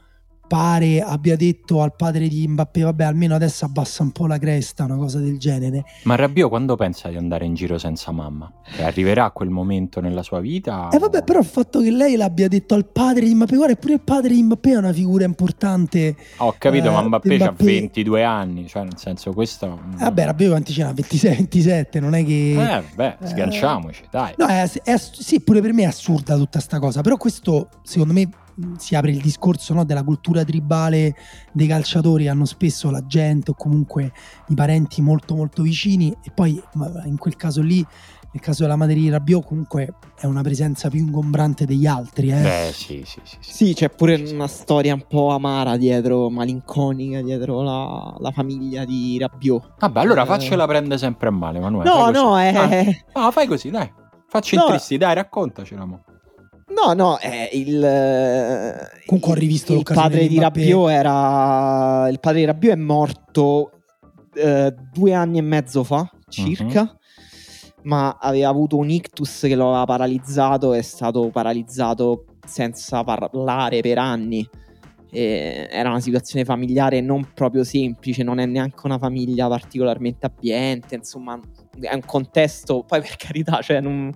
S1: pare abbia detto al padre di Mbappé vabbè almeno adesso abbassa un po' la cresta una cosa del genere
S3: ma Rabiot quando pensa di andare in giro senza mamma? Che arriverà quel momento nella sua vita?
S1: E eh vabbè però il fatto che lei l'abbia detto al padre di Mbappé guarda pure il padre di Mbappé è una figura importante
S3: ho capito eh, ma Mbappé, Mbappé ha 22 anni cioè nel senso questo
S1: eh, vabbè Rabiot quanti ce n'ha? 26, 27 non è che
S3: eh beh sganciamoci dai
S1: no è, è, sì pure per me è assurda tutta sta cosa però questo secondo me si apre il discorso no, della cultura tribale dei calciatori, hanno spesso la gente o comunque i parenti molto molto vicini e poi in quel caso lì nel caso della madre di Rabiot comunque è una presenza più ingombrante degli altri. Eh?
S3: Beh, sì, sì, sì,
S2: sì. Sì, c'è pure una storia un po' amara dietro, malinconica dietro la, la famiglia di Rabiot.
S3: Vabbè, allora eh... faccela prendere sempre a male, Manuele.
S2: No, no, è... Eh...
S3: Ah, fai così, dai. Facci no. tristi, dai, raccontacela. Mo.
S2: No, no, è il.
S1: Comunque ho rivisto
S2: il padre di Rabiot era. Il padre di Rabiot è morto eh, due anni e mezzo fa, circa. Uh-huh. Ma aveva avuto un ictus che lo aveva paralizzato. È stato paralizzato senza parlare per anni. E era una situazione familiare non proprio semplice. Non è neanche una famiglia particolarmente abbiente. Insomma, è un contesto. Poi, per carità, cioè, non,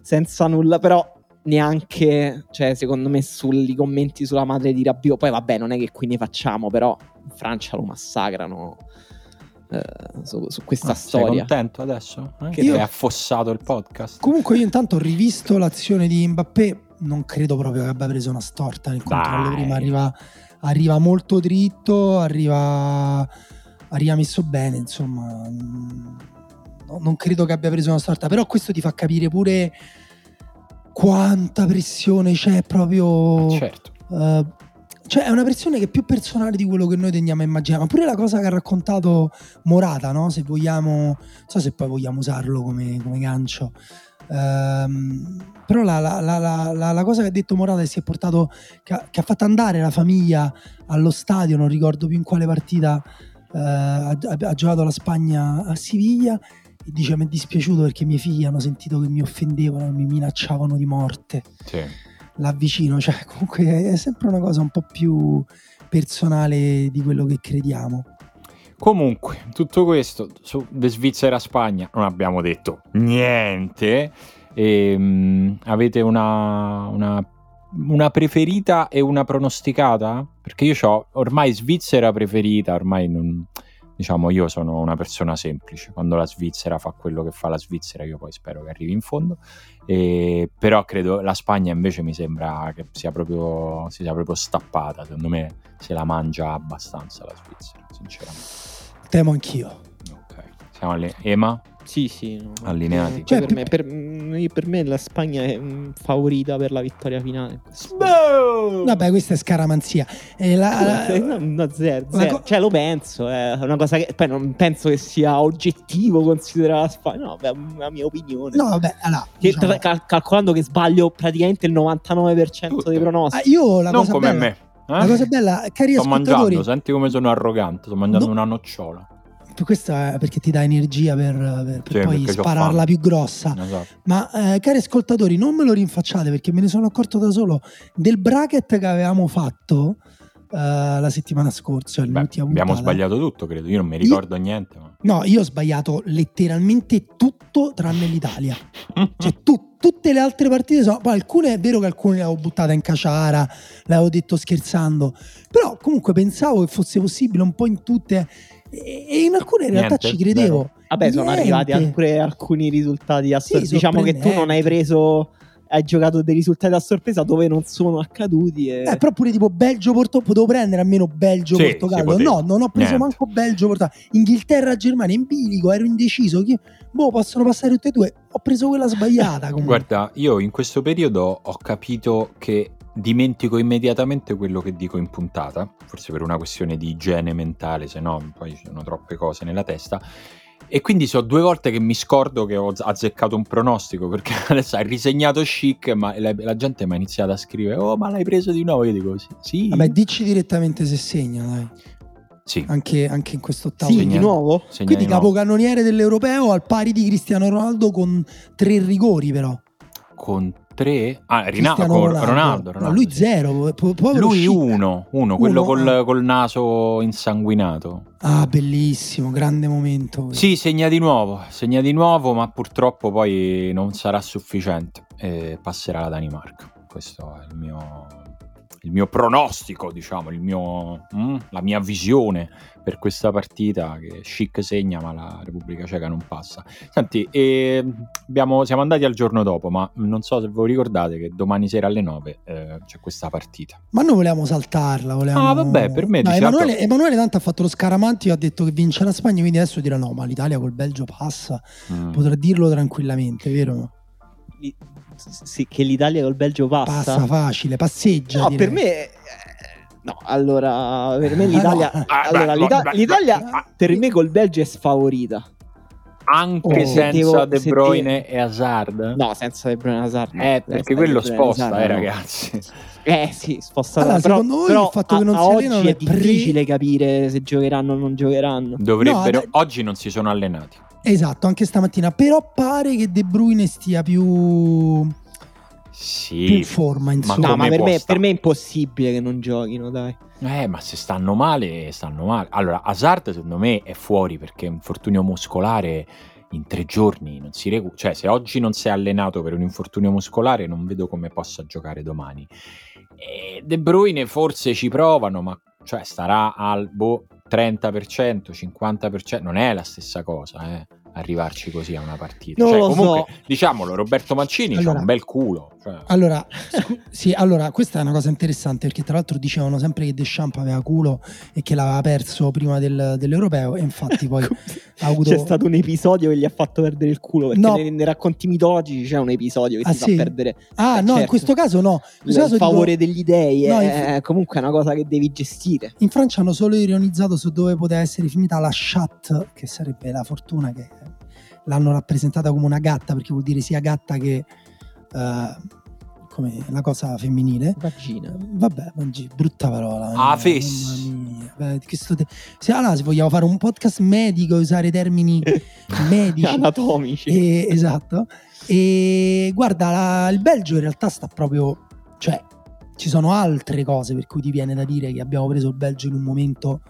S2: senza nulla, però neanche, cioè, secondo me, sui commenti sulla madre di Rabiot. Poi, vabbè, non è che qui ne facciamo, però in Francia lo massacrano. Eh, su, su, questa ah, storia. Sei
S3: contento adesso? Eh? Che io... hai affossato il podcast.
S1: Comunque, io intanto ho rivisto l'azione di Mbappé. Non credo proprio che abbia preso una storta nel controllo Dai. prima. Arriva, arriva molto dritto, arriva, arriva messo bene. Insomma, non credo che abbia preso una storta. Però questo ti fa capire pure quanta pressione c'è proprio...
S3: Eh, certo.
S1: Uh, cioè è una pressione che è più personale di quello che noi tendiamo a immaginare. Ma pure la cosa che ha raccontato Morata, no? Se vogliamo... Non so se poi vogliamo usarlo come, come gancio. Um, però la, la, la, la, cosa che ha detto Morata che si è portato che ha, che ha, fatto andare la famiglia allo stadio non ricordo più in quale partita uh, ha, ha, giocato la Spagna a Siviglia dice mi è dispiaciuto perché i miei figli hanno sentito che mi offendevano, mi minacciavano di morte.
S3: Sì.
S1: L'avvicino, cioè comunque è sempre una cosa un po' più personale di quello che crediamo.
S3: Comunque, tutto questo su De Svizzera Spagna non abbiamo detto niente. E, um, avete una, una, una, preferita e una pronosticata? Perché io ho ormai Svizzera preferita, ormai non, diciamo io sono una persona semplice, quando la Svizzera fa quello che fa la Svizzera io poi spero che arrivi in fondo, e, però credo la Spagna invece mi sembra che sia proprio, si sia proprio stappata, secondo me se la mangia abbastanza la Svizzera, sinceramente.
S1: Temo anch'io.
S3: Ok, siamo alle Ema?
S2: Sì, sì. No.
S3: Allineati.
S2: Cioè, per, me, per, mm, per, me, la Spagna è mm, favorita per la vittoria finale.
S1: Vabbè, questa è scaramanzia.
S2: E la, la, no, zero, zero. Co- cioè, lo penso. È una cosa che poi non penso che sia oggettivo considerare la Spagna. No, è la mia opinione.
S1: No, vabbè, allora,
S2: diciamo... cal- calcolando che sbaglio praticamente il 99% Tutte. dei pronostici.
S1: Ah, io la
S3: non
S1: cosa
S3: come
S1: bella,
S3: me.
S1: Eh? La cosa bella, cari sto
S3: mangiando, senti come sono arrogante, sto mangiando no. una nocciola.
S1: Questo è perché ti dà energia per, per, per sì, poi spararla più grossa. Esatto. Ma eh, cari ascoltatori, non me lo rinfacciate perché me ne sono accorto da solo del bracket che avevamo fatto uh, la settimana scorsa.
S3: Beh, abbiamo sbagliato tutto, credo. Io non mi ricordo io, niente. Ma...
S1: No, io ho sbagliato letteralmente tutto tranne l'Italia. cioè, tu, tutte le altre partite sono. Poi alcune è vero che alcune le avevo buttate in caciara, l'avevo detto scherzando. Però comunque pensavo che fosse possibile un po' in tutte. E in alcune in realtà ci credevo. Vero.
S2: Vabbè, sono Niente. arrivati pure alcuni risultati assurdi. Sì, diciamo che tu non hai preso hai giocato dei risultati a sorpresa dove non sono accaduti. E...
S1: Eh, però pure tipo Belgio-Portogallo, potevo prendere almeno Belgio-Portogallo. Sì, no, non ho preso Niente. manco Belgio-Portogallo. Inghilterra-Germania in bilico, ero indeciso. Chi... Boh, possono passare tutte e due. Ho preso quella sbagliata. Comunque.
S3: Guarda, io in questo periodo ho capito che dimentico immediatamente quello che dico in puntata, forse per una questione di igiene mentale, se no poi ci sono troppe cose nella testa e quindi so due volte che mi scordo che ho azzeccato un pronostico perché adesso hai risegnato chic, ma la, la gente mi ha iniziato a scrivere: Oh, ma l'hai preso di nuovo? Io dico: Sì. sì.
S1: Vabbè, dici direttamente se segna, dai.
S3: Sì.
S1: Anche, anche in questo ottavo.
S2: Sì, di nuovo?
S1: Segna Quindi di capocannoniere dell'Europeo al pari di Cristiano Ronaldo con tre rigori, però.
S3: Con 3 ah Rinaldo, Ronaldo. Ronaldo, Ronaldo
S1: no, lui zero
S3: lui uno, uno, quello col, ah. col, naso insanguinato.
S1: Ah bellissimo grande momento.
S3: Sì segna di nuovo segna di nuovo ma purtroppo poi non sarà sufficiente e passerà la Danimarca. Questo è il mio il mio pronostico, diciamo, il mio, mm, la mia visione per questa partita che Chic segna ma la Repubblica Ceca non passa. Senti, eh, abbiamo, siamo andati al giorno dopo, ma non so se voi ricordate che domani sera alle 9 eh, c'è questa partita.
S1: Ma noi volevamo saltarla, volevamo...
S3: Ah vabbè, per me...
S1: No, Emanuele, Emanuele tanto ha fatto lo scaramanti e ha detto che vince la Spagna, quindi adesso dirà no, ma l'Italia col Belgio passa, mm. potrà dirlo tranquillamente, vero?
S2: Sì, che l'Italia col Belgio passa.
S1: Passa facile, passeggia.
S2: No, direi. per me. Eh, no, allora, per me l'Italia. Ah, no. allora, l'Ita- l'Italia per me col Belgio è sfavorita.
S3: Anche oh, senza devo, De Bruyne e Hazard?
S2: No, senza De Bruyne e Hazard.
S3: Eh, perché quello sposta, Hazard, eh, ragazzi.
S2: Eh sì, sposta allora, però, secondo però, il fatto a, che non si allenano è difficile pre... capire se giocheranno o non giocheranno.
S3: Dovrebbero, no, oggi non si sono allenati.
S1: Esatto, anche stamattina. Però pare che De Bruyne stia più.
S3: Sì,
S1: più in forma, insomma.
S2: Ma no, ma per me, per me, è impossibile che non giochino, dai.
S3: Eh, ma se stanno male, stanno male. Allora, Hazard secondo me è fuori perché un infortunio muscolare in tre giorni non si recupera. Cioè, se oggi non si è allenato per un infortunio muscolare, non vedo come possa giocare domani. E De Bruyne forse ci provano, ma cioè starà al boh, 30%, 50%, non è la stessa cosa, eh arrivarci così a una partita. Cioè, comunque, so. diciamolo, Roberto Mancini allora, ha un bel culo. Cioè.
S1: Allora, sì, allora, questa è una cosa interessante perché tra l'altro dicevano sempre che Deschamps aveva culo e che l'aveva perso prima del, dell'europeo e infatti poi ha avuto...
S2: C'è stato un episodio che gli ha fatto perdere il culo perché no. nei, nei, racconti mitologici c'è un episodio che ah, si sì? fa perdere.
S1: Ah eh, no, certo. in questo caso no.
S2: In
S1: caso
S2: favore dico... degli dei no, è, in... comunque una cosa che devi gestire.
S1: In Francia hanno solo ironizzato su dove poteva essere finita la chat, che sarebbe la fortuna che l'hanno rappresentata come una gatta perché vuol dire sia gatta che uh, come la cosa femminile.
S2: Vagina.
S1: Vabbè, mangi, brutta parola.
S3: Ah, fes.
S1: Te... Se, allora, se vogliamo fare un podcast medico, usare termini medici.
S2: Anatomici.
S1: E, esatto. E guarda, la, il Belgio in realtà sta proprio... Cioè, ci sono altre cose per cui ti viene da dire che abbiamo preso il Belgio in un momento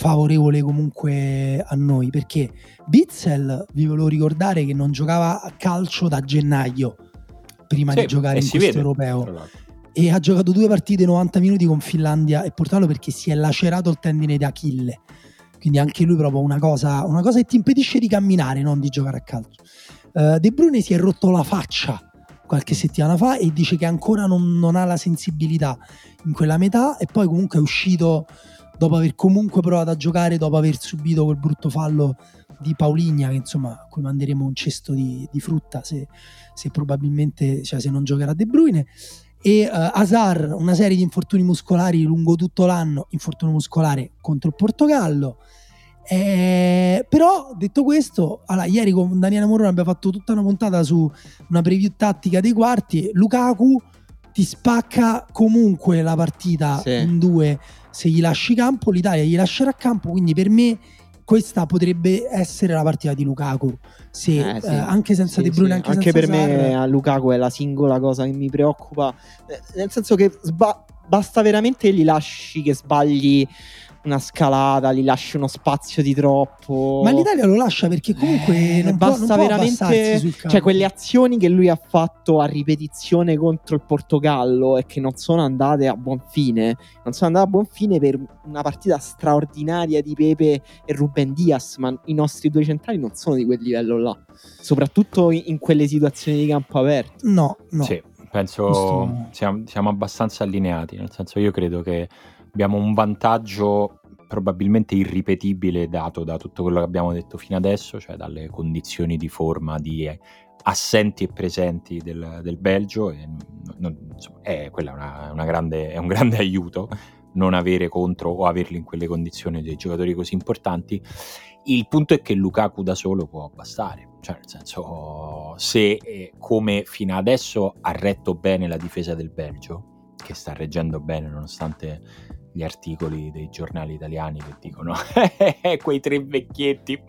S1: favorevole comunque a noi perché Bitzel vi volevo ricordare che non giocava a calcio da gennaio prima sì, di giocare in questo vede, europeo. e ha giocato due partite 90 minuti con Finlandia e Portogallo perché si è lacerato il tendine d'Achille quindi anche lui proprio una cosa, una cosa che ti impedisce di camminare non di giocare a calcio. Uh, De Bruyne si è rotto la faccia qualche settimana fa e dice che ancora non, non ha la sensibilità in quella metà e poi comunque è uscito dopo aver comunque provato a giocare, dopo aver subito quel brutto fallo di Pauligna, che insomma a cui manderemo un cesto di, di frutta se, se, probabilmente, cioè se non giocherà De Bruyne. E uh, Hazard, una serie di infortuni muscolari lungo tutto l'anno, infortunio muscolare contro il Portogallo. Eh, però detto questo, allora, ieri con Daniele Morone abbiamo fatto tutta una puntata su una preview tattica dei quarti. Lukaku ti spacca comunque la partita sì. in due se gli lasci campo, l'Italia gli lascerà campo, quindi per me questa potrebbe essere la partita di Lukaku. Se, eh, sì. eh, anche senza sì, De Bruyne, anche,
S2: anche per
S1: Sar.
S2: me a Lukaku è la singola cosa che mi preoccupa, eh, nel senso che sba- basta veramente che gli lasci che sbagli una scalata, gli lascia uno spazio di troppo.
S1: Ma l'Italia lo lascia perché comunque eh, non basta può, non veramente.
S2: Cioè, quelle azioni che lui ha fatto a ripetizione contro il Portogallo e che non sono andate a buon fine. Non sono andate a buon fine per una partita straordinaria di Pepe e Ruben Diaz. Ma i nostri due centrali non sono di quel livello là. Soprattutto in, quelle situazioni di campo aperto.
S1: No, no.
S3: Sì, penso siamo, siamo abbastanza allineati. Nel senso, io credo che abbiamo un vantaggio probabilmente irripetibile dato da tutto quello che abbiamo detto fino adesso, cioè dalle condizioni di forma di assenti e presenti del, del Belgio. E, non, insomma, è, una, una grande, è un grande aiuto non avere contro o averli in quelle condizioni dei giocatori così importanti. Il punto è che Lukaku da solo può bastare, cioè nel senso se eh, come fino adesso ha retto bene la difesa del Belgio, che sta reggendo bene nonostante gli articoli dei giornali italiani che dicono eh, quei tre vecchietti.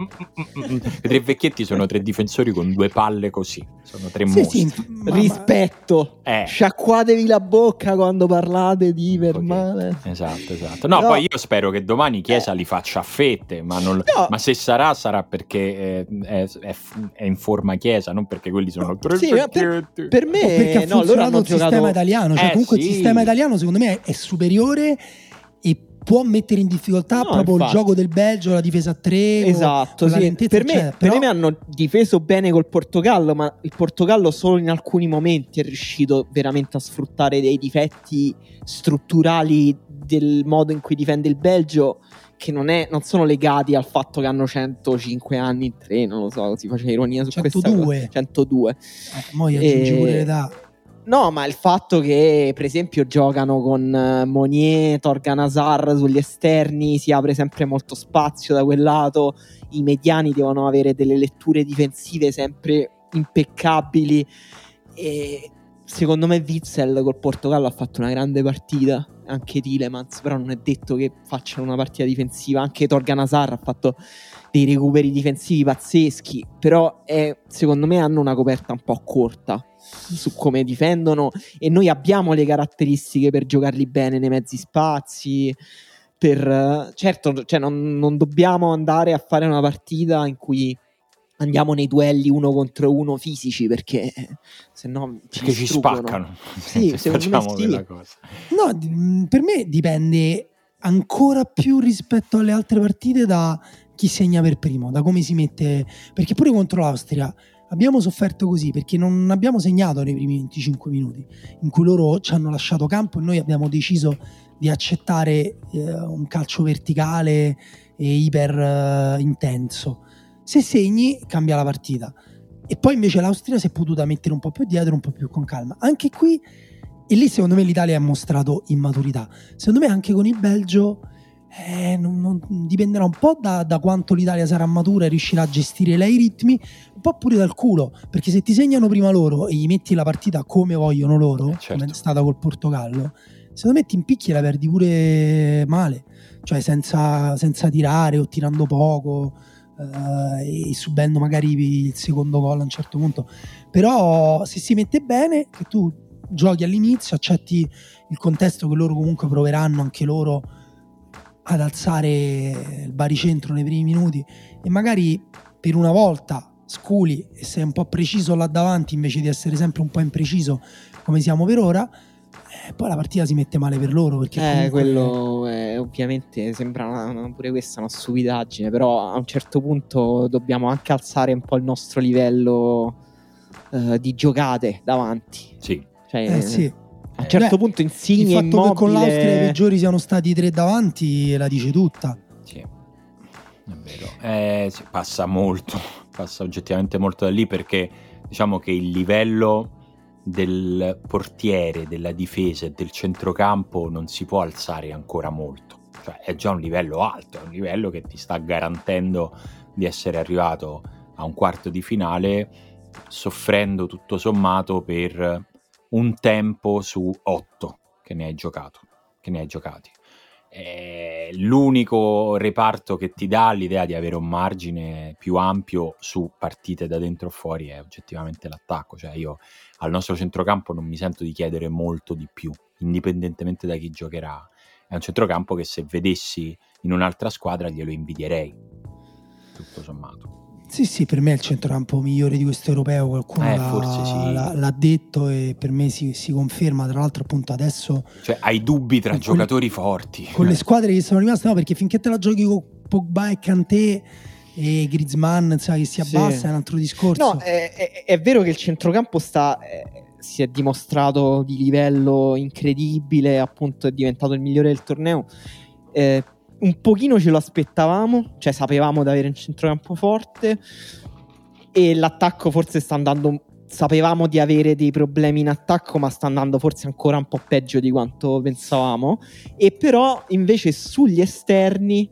S3: I tre vecchietti sono tre difensori con due palle così sono tre sì, mostri. sì,
S2: rispetto. Eh. sciacquatevi la bocca quando parlate di Vermale
S3: esatto esatto. No, no, poi io spero che domani Chiesa eh. li faccia a fette ma, non, no. ma se sarà sarà perché è, è, è, in forma Chiesa non perché quelli sono tre sì,
S2: vecchietti per, per me no,
S1: perché no, loro hanno il giocato... sistema italiano cioè eh, comunque il sistema italiano secondo me è superiore può mettere in difficoltà no, proprio infatti. il gioco del Belgio, la difesa a tre.
S2: Esatto, sì. per, me, per però... me hanno difeso bene col Portogallo, ma il Portogallo solo in alcuni momenti è riuscito veramente a sfruttare dei difetti strutturali del modo in cui difende il Belgio che non, è, non, sono legati al fatto che hanno 105 anni in tre, non lo so, si faceva ironia su
S1: 102.
S2: questa 102.
S1: Eh, mo aggiungi pure l'età.
S2: No, ma il fatto che, per esempio, giocano con eh, Monier, Torgan Hazard sugli esterni, si apre sempre molto spazio da quel lato, i mediani devono avere delle letture difensive sempre impeccabili e secondo me Witzel col Portogallo ha fatto una grande partita, anche Tilemans, però non è detto che facciano una partita difensiva, anche Torgan Hazard ha fatto dei recuperi difensivi pazzeschi, però è, secondo me hanno una coperta un po' corta su come difendono e noi abbiamo le caratteristiche per giocarli bene nei mezzi spazi. Per, certo, cioè non, non dobbiamo andare a fare una partita in cui andiamo nei duelli uno contro uno fisici perché se no
S3: ci, perché ci spaccano.
S2: Sì, secondo me sì.
S1: No, per me dipende ancora più rispetto alle altre partite da chi segna per primo, da come si mette. Perché pure contro l'Austria abbiamo sofferto così perché non abbiamo segnato nei primi 25 minuti in cui loro ci hanno lasciato campo e noi abbiamo deciso di accettare eh, un calcio verticale e iper eh, intenso. Se segni cambia la partita. E poi invece l'Austria si è potuta mettere un po' più dietro, un po' più con calma. Anche qui, e lì secondo me l'Italia ha mostrato immaturità. Secondo me anche con il Belgio eh, non, non, dipenderà un po' da, da, quanto l'Italia sarà matura e riuscirà a gestire lei i ritmi, un po' pure dal culo, perché se ti segnano prima loro e gli metti la partita come vogliono loro, eh, certo. come è stata col Portogallo, secondo me ti impicchi e la perdi pure male, cioè senza, senza tirare o tirando poco. Uh, e subendo magari il secondo gol a un certo punto. Però se si mette bene che tu giochi all'inizio accetti il contesto che loro comunque proveranno anche loro ad alzare il baricentro nei primi minuti. E magari per una volta sculi e sei un po' preciso là davanti invece di essere sempre un po' impreciso come siamo per ora eh, poi la partita si mette male per loro perché
S2: eh, quello è, ovviamente sembra una, pure questa una stupidaggine però a un certo punto dobbiamo anche alzare un po' il nostro livello uh, di giocate davanti.
S3: Sì.
S1: Cioè, eh, sì.
S2: a un certo Beh, punto Insigne il fatto immobile...
S1: che con l'Austria i peggiori siano stati tre davanti la dice tutta.
S3: Sì. È vero, eh, passa molto, passa oggettivamente molto da lì perché diciamo che il livello del portiere, della difesa e del centrocampo non si può alzare ancora molto. Cioè, è già un livello alto, è un livello che ti sta garantendo di essere arrivato a un quarto di finale soffrendo tutto sommato per un tempo su otto che ne hai giocato, che ne hai giocati. È l'unico reparto che ti dà l'idea di avere un margine più ampio su partite da dentro o fuori è oggettivamente l'attacco. Cioè io al nostro centrocampo non mi sento di chiedere molto di più, indipendentemente da chi giocherà. È un centrocampo che se vedessi in un'altra squadra glielo invidierei, tutto sommato.
S1: Sì, sì, per me è il centrocampo migliore di questo europeo, qualcuno eh, l'ha, sì. l'ha, l'ha, detto e per me si, si, conferma, tra l'altro appunto adesso...
S3: Cioè hai dubbi tra giocatori forti.
S1: Con le squadre che sono rimaste, no, perché finché te la giochi con Pogba e Kanté e Griezmann sai, che si abbassa sì. è un altro discorso.
S2: No, è, è, è vero che il centrocampo sta... È, si è dimostrato di livello incredibile, appunto è diventato il migliore del torneo. Eh, un pochino ce lo aspettavamo, cioè sapevamo di avere un centrocampo forte e l'attacco forse sta andando sapevamo di avere dei problemi in attacco, ma sta andando forse ancora un po' peggio di quanto pensavamo. E però invece sugli esterni,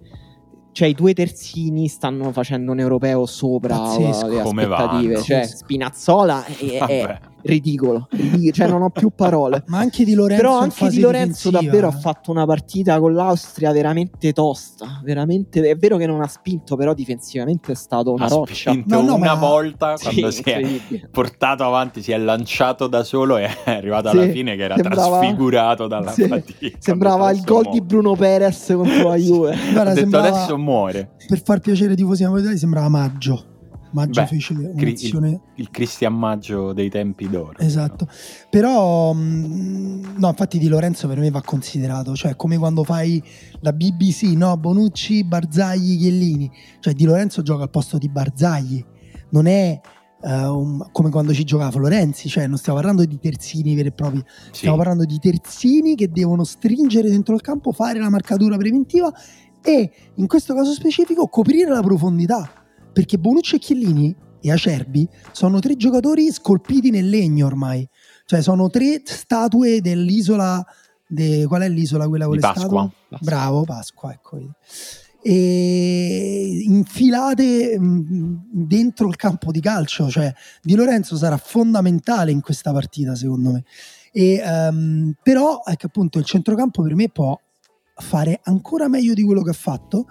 S2: cioè i due terzini stanno facendo un europeo sopra Pazzesco. le aspettative. Cioè Spinazzola è, è, ridicolo, ridicolo, cioè non ho più parole.
S1: Ma anche di Lorenzo,
S2: però anche di Lorenzo davvero ha fatto una partita con l'Austria veramente tosta, veramente è vero che non ha spinto, però difensivamente è stato una ha roccia.
S3: No, no, una ma... volta quando sì, si è portato avanti, si è lanciato da solo e è arrivato alla fine che era sembrava... trasfigurato dalla sì, fatica.
S2: Sembrava il gol di Bruno Perez contro la Juve.
S3: Guarda, sembrava... adesso muore.
S1: Per far piacere ai tifosi napoletani sembrava maggio. Maggio Beh, fece un'azione...
S3: Il, il Cristian Maggio dei tempi d'oro.
S1: Esatto. No? Però, mm, no, infatti di Lorenzo per me va considerato, cioè come quando fai la BBC, no? Bonucci, Barzagli, Chiellini. Cioè di Lorenzo gioca al posto di Barzagli. Non è uh, un, come quando ci giocava Florenzi, cioè non stiamo parlando di terzini veri e propri, sì. stiamo parlando di terzini che devono stringere dentro il campo, fare la marcatura preventiva e in questo caso specifico coprire la profondità perché Bonucci e Chiellini e Acerbi sono tre giocatori scolpiti nel legno ormai. Cioè sono tre statue dell'isola... De, qual è l'isola quella con
S3: le Pasqua.
S1: Pasqua. Bravo, Pasqua, ecco. E infilate dentro il campo di calcio. Cioè Di Lorenzo sarà fondamentale in questa partita, secondo me. E, um, però, ecco appunto, il centrocampo per me può fare ancora meglio di quello che ha fatto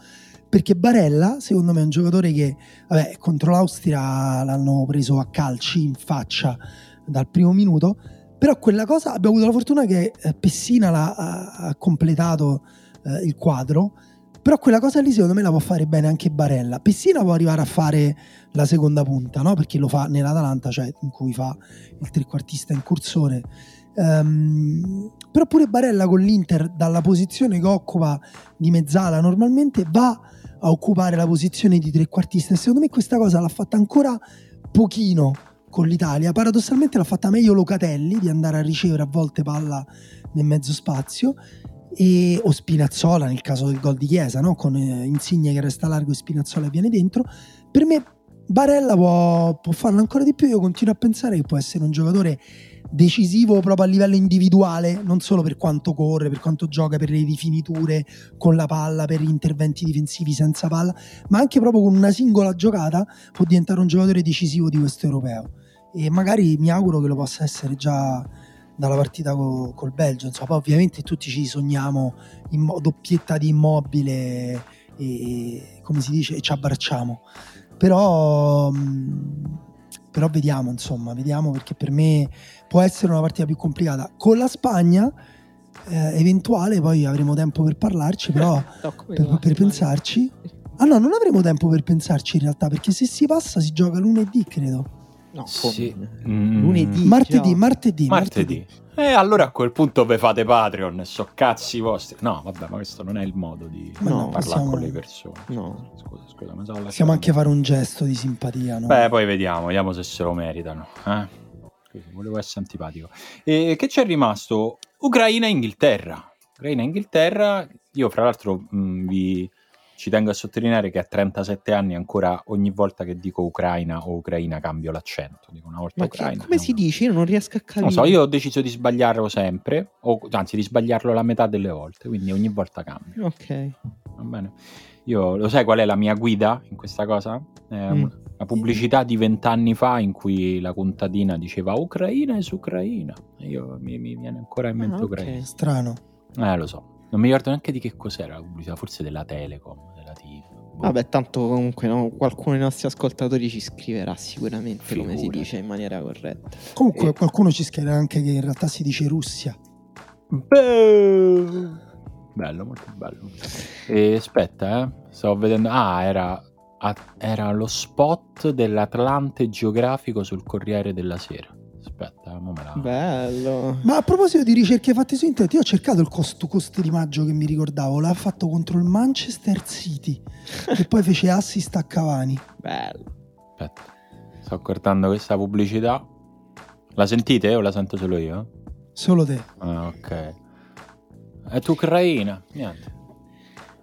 S1: perché Barella secondo me è un giocatore che vabbè, contro l'Austria l'hanno preso a calci in faccia dal primo minuto però quella cosa abbiamo avuto la fortuna che eh, Pessina l'ha, ha, completato eh, il quadro però quella cosa lì secondo me la può fare bene anche Barella Pessina può arrivare a fare la seconda punta no? perché lo fa nell'Atalanta cioè in cui fa il trequartista in cursore um, però pure Barella con l'Inter dalla posizione che occupa di mezzala normalmente va a occupare la posizione di trequartista e secondo me questa cosa l'ha fatta ancora pochino con l'Italia. Paradossalmente l'ha fatta meglio Locatelli di andare a ricevere a volte palla nel mezzo spazio e, o Spinazzola nel caso del gol di Chiesa, no? con eh, Insigne che resta largo e Spinazzola viene dentro. Per me Barella può, può farlo ancora di più, io continuo a pensare che può essere un giocatore decisivo proprio a livello individuale, non solo per quanto corre, per quanto gioca, per le rifiniture con la palla, per gli interventi difensivi senza palla, ma anche proprio con una singola giocata può diventare un giocatore decisivo di questo europeo. E magari mi auguro che lo possa essere già dalla partita co- col Belgio. Insomma, poi ovviamente tutti ci sogniamo in mo- doppietta di immobile e, come si dice, e ci abbracciamo. Però, mh, però vediamo, insomma, vediamo perché per me può essere una partita più complicata. Con la Spagna, eh, eventuale, poi avremo tempo per parlarci, però per, per pensarci. Ah no, non avremo tempo per pensarci in realtà, perché se si passa si gioca lunedì, credo.
S2: No, sì. Mm. lunedì.
S1: Martedì, martedì,
S3: martedì. martedì. E allora a quel punto ve fate Patreon e so cazzi vostri. No, vabbè, ma questo non è il modo di no, parlare siamo... con le persone.
S2: No.
S3: Scusa, scusa, ma
S1: Possiamo anche fare un gesto di simpatia, no?
S3: Beh, poi vediamo, vediamo se se lo meritano. Eh? Volevo essere antipatico. E che c'è rimasto? Ucraina-Inghilterra. Ucraina-Inghilterra, io fra l'altro mh, vi, ci tengo a sottolineare che a 37 anni ancora ogni volta che dico Ucraina o Ucraina cambio l'accento. Dico una volta
S2: Ma
S3: Ucraina.
S2: Come si dice? Io non riesco a capire.
S3: Non so, io ho deciso di sbagliarlo sempre, o anzi di sbagliarlo la metà delle volte, quindi ogni volta cambio.
S2: Ok.
S3: Va bene. Io lo sai qual è la mia guida in questa cosa? È mm. Una pubblicità di vent'anni fa in cui la contadina diceva Ucraina è su Ucraina. Io mi, mi, viene ancora in mente ah, Ucraina. Okay.
S1: Strano.
S3: Eh, lo so. Non mi ricordo neanche di che cos'era la pubblicità, forse della Telecom, della TV.
S2: Boh. Vabbè, tanto comunque no, qualcuno dei nostri ascoltatori ci scriverà sicuramente Figura. come si dice in maniera corretta.
S1: Comunque e... qualcuno ci scriverà anche che in realtà si dice Russia.
S3: Beh. Bello, molto bello. E aspetta, eh. Stavo vedendo. Ah, era, era lo spot dell'Atlante geografico sul Corriere della Sera. Aspetta, mo me la...
S2: Bello.
S1: Ma a proposito di ricerche fatte su internet, io ho cercato il costo, costo di maggio che mi ricordavo. L'ha fatto contro il Manchester City, che poi fece assist a Cavani.
S2: Bello.
S3: Aspetta, sto guardando questa pubblicità. La sentite o la sento solo io?
S1: Solo te.
S3: Ah, ok. È Ucraina, niente.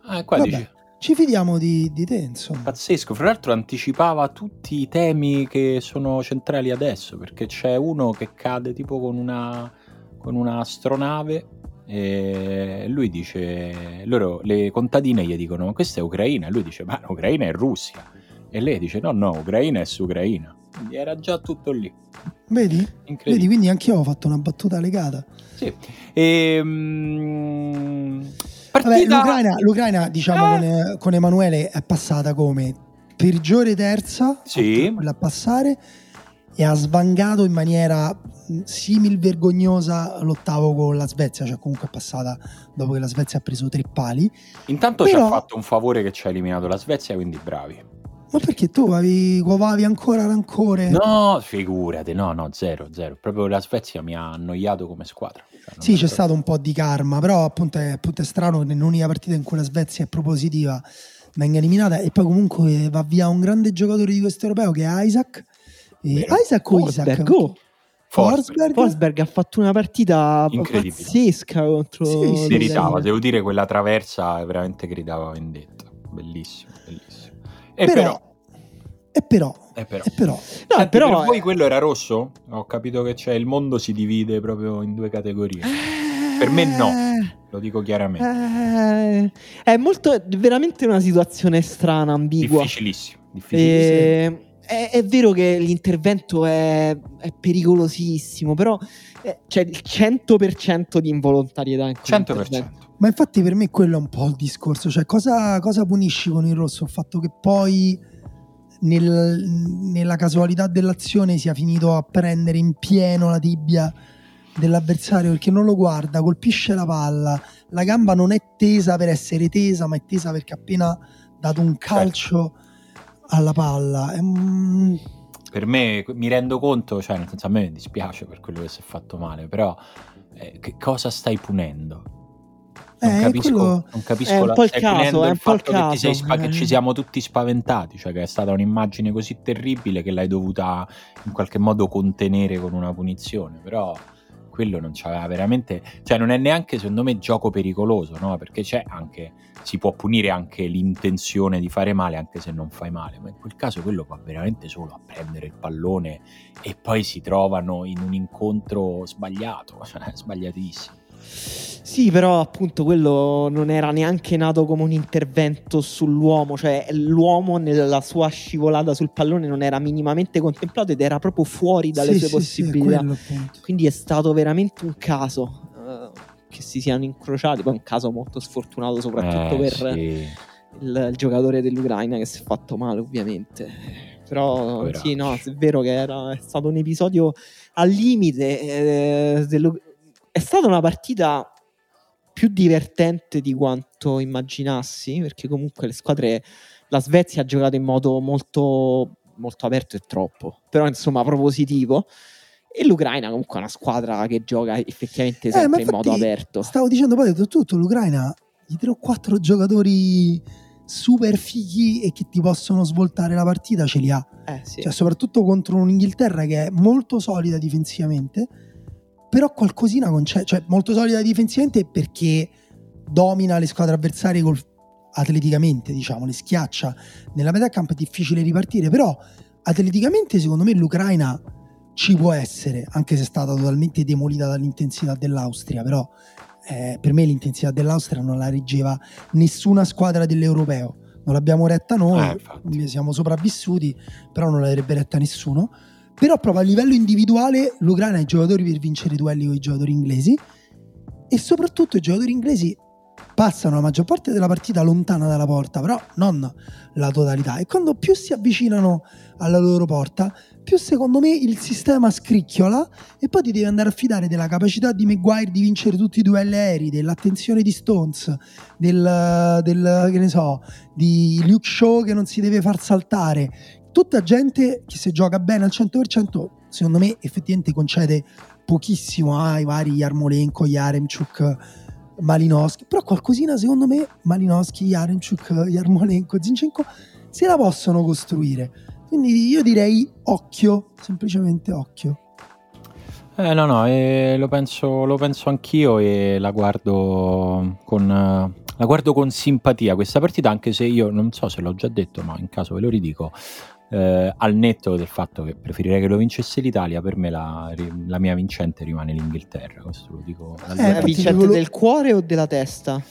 S3: Ah, qua
S1: Vabbè.
S3: dice
S1: ci fidiamo di, di te, insomma.
S3: Pazzesco, fra l'altro anticipava tutti i temi che sono centrali adesso, perché c'è uno che cade tipo con una, con una astronave e lui dice, loro, le contadine gli dicono, ma questa è Ucraina, e lui dice, ma Ucraina è Russia. E lei dice, no, no, Ucraina è su Ucraina. Quindi era già tutto lì.
S1: Vedi? Vedi, quindi anch'io ho fatto una battuta legata.
S3: Sì. E, um,
S1: Vabbè, l'Ucraina, l'Ucraina, diciamo, eh. con, con, Emanuele è passata come peggiore terza,
S3: sì.
S1: a passare, e ha svangato in maniera simil vergognosa l'ottavo con la Svezia, cioè comunque è passata dopo che la Svezia ha preso tre pali.
S3: Intanto Però... ci ha fatto un favore che ci ha eliminato la Svezia, quindi bravi.
S1: Ma perché tu avevi, covavi ancora rancore?
S3: No, figurati, no, no, zero, zero. Proprio la Svezia mi ha annoiato come squadra.
S1: Cioè, sì, c'è proprio... stato un po' di karma, però appunto è, appunto è strano che nell'unica partita in cui la Svezia è propositiva venga eliminata e poi comunque va via un grande giocatore di questo europeo che è Isaac. E Isaac o Isaac?
S2: Go. Forsberg. Forsberg ha fatto una partita pazzesca contro
S3: sì, sì, meritava, devo dire quella traversa veramente gridava vendetta bellissimo, bellissimo. E però, però
S1: e però,
S3: e però.
S1: E però.
S3: No, Senti, però per voi quello era rosso? Ho capito che c'è il mondo si divide proprio in due categorie. Eh, per me no, lo dico chiaramente.
S2: Eh, è molto, veramente una situazione strana, ambigua.
S3: Difficilissimo. difficilissimo.
S2: Eh, è, è, vero che l'intervento è, è pericolosissimo, però eh, c'è il 100% di involontarietà in 100%.
S1: Ma infatti per me quello è un po' il discorso, cioè cosa, cosa punisci con il rosso? Il fatto che poi nel, nella casualità dell'azione sia finito a prendere in pieno la tibia dell'avversario perché non lo guarda, colpisce la palla, la gamba non è tesa per essere tesa, ma è tesa perché ha appena dato un calcio certo. alla palla. Um...
S3: Per me mi rendo conto, cioè nel senso a me dispiace per quello che si è fatto male, però eh, che cosa stai punendo? Non eh, capisco, quello... non capisco
S2: la, po' il caso, è un po' il caso.
S3: Che, spa- che, ci siamo tutti spaventati, cioè che è stata un'immagine così terribile che l'hai dovuta in qualche modo contenere con una punizione, però quello non c'aveva veramente, cioè non è neanche secondo me gioco pericoloso, no? Perché c'è anche, si può punire anche l'intenzione di fare male anche se non fai male, ma in quel caso quello va veramente solo a prendere il pallone e poi si trovano in un incontro sbagliato, cioè sbagliatissimo.
S2: Sì, però appunto quello non era neanche nato come un intervento sull'uomo, cioè l'uomo nella sua scivolata sul pallone non era minimamente contemplato ed era proprio fuori dalle sì, sue sì, possibilità. Sì, quello, Quindi è stato veramente un caso uh, che si siano incrociati, poi un caso molto sfortunato soprattutto eh, per il, il, giocatore dell'Ucraina che si è fatto male ovviamente. Però Poveraccio. sì, no, è vero che era, è stato un episodio al limite. Eh, dello, è stata una partita più divertente di quanto immaginassi, perché comunque le squadre, la Svezia ha giocato in modo molto, molto aperto e troppo, però insomma propositivo. E l'Ucraina comunque è una squadra che gioca effettivamente eh, sempre eh, in modo aperto.
S1: Stavo dicendo poi detto tutto, l'Ucraina, gli tre o quattro giocatori super fighi e che ti possono svoltare la partita ce li ha.
S2: Eh, sì.
S1: Cioè, soprattutto contro un'Inghilterra che è molto solida difensivamente però qualcosina concede, cioè molto solida difensivamente perché domina le squadre avversarie col atleticamente, diciamo, le schiaccia nella metà campo è difficile ripartire, però atleticamente secondo me l'Ucraina ci può essere, anche se è stata totalmente demolita dall'intensità dell'Austria, però eh, per me l'intensità dell'Austria non la reggeva nessuna squadra dell'Europeo. Non l'abbiamo retta noi, eh, siamo sopravvissuti, però non l'avrebbe retta nessuno. Però proprio a livello individuale l'Ucraina ha i giocatori per vincere i duelli con i giocatori inglesi e soprattutto i giocatori inglesi passano la maggior parte della partita lontana dalla porta, però non la totalità. E quando più si avvicinano alla loro porta, più secondo me il sistema scricchiola e poi ti devi andare a fidare della capacità di Maguire di vincere tutti i duelli aerei, dell'attenzione di Stones, del, del che ne so, di Luke Shaw che non si deve far saltare. Tutta gente che se gioca bene al 100%, secondo me effettivamente concede pochissimo ai vari Yarmolenko, Yaremchuk, Malinowski, però qualcosina secondo me Malinowski, Yaremchuk, Yarmolenko, Zinchenko se la possono costruire. Quindi io direi occhio, semplicemente occhio.
S3: Eh, no, no, eh, lo, penso, lo, penso, anch'io e la guardo, con, la guardo con simpatia questa partita, anche se io non so se l'ho già detto, ma in caso ve lo ridico, eh, al netto del fatto che preferirei che lo vincesse l'Italia, per me la, la mia vincente rimane l'Inghilterra. Questo lo dico.
S2: Eh, la vincente del cuore o della testa?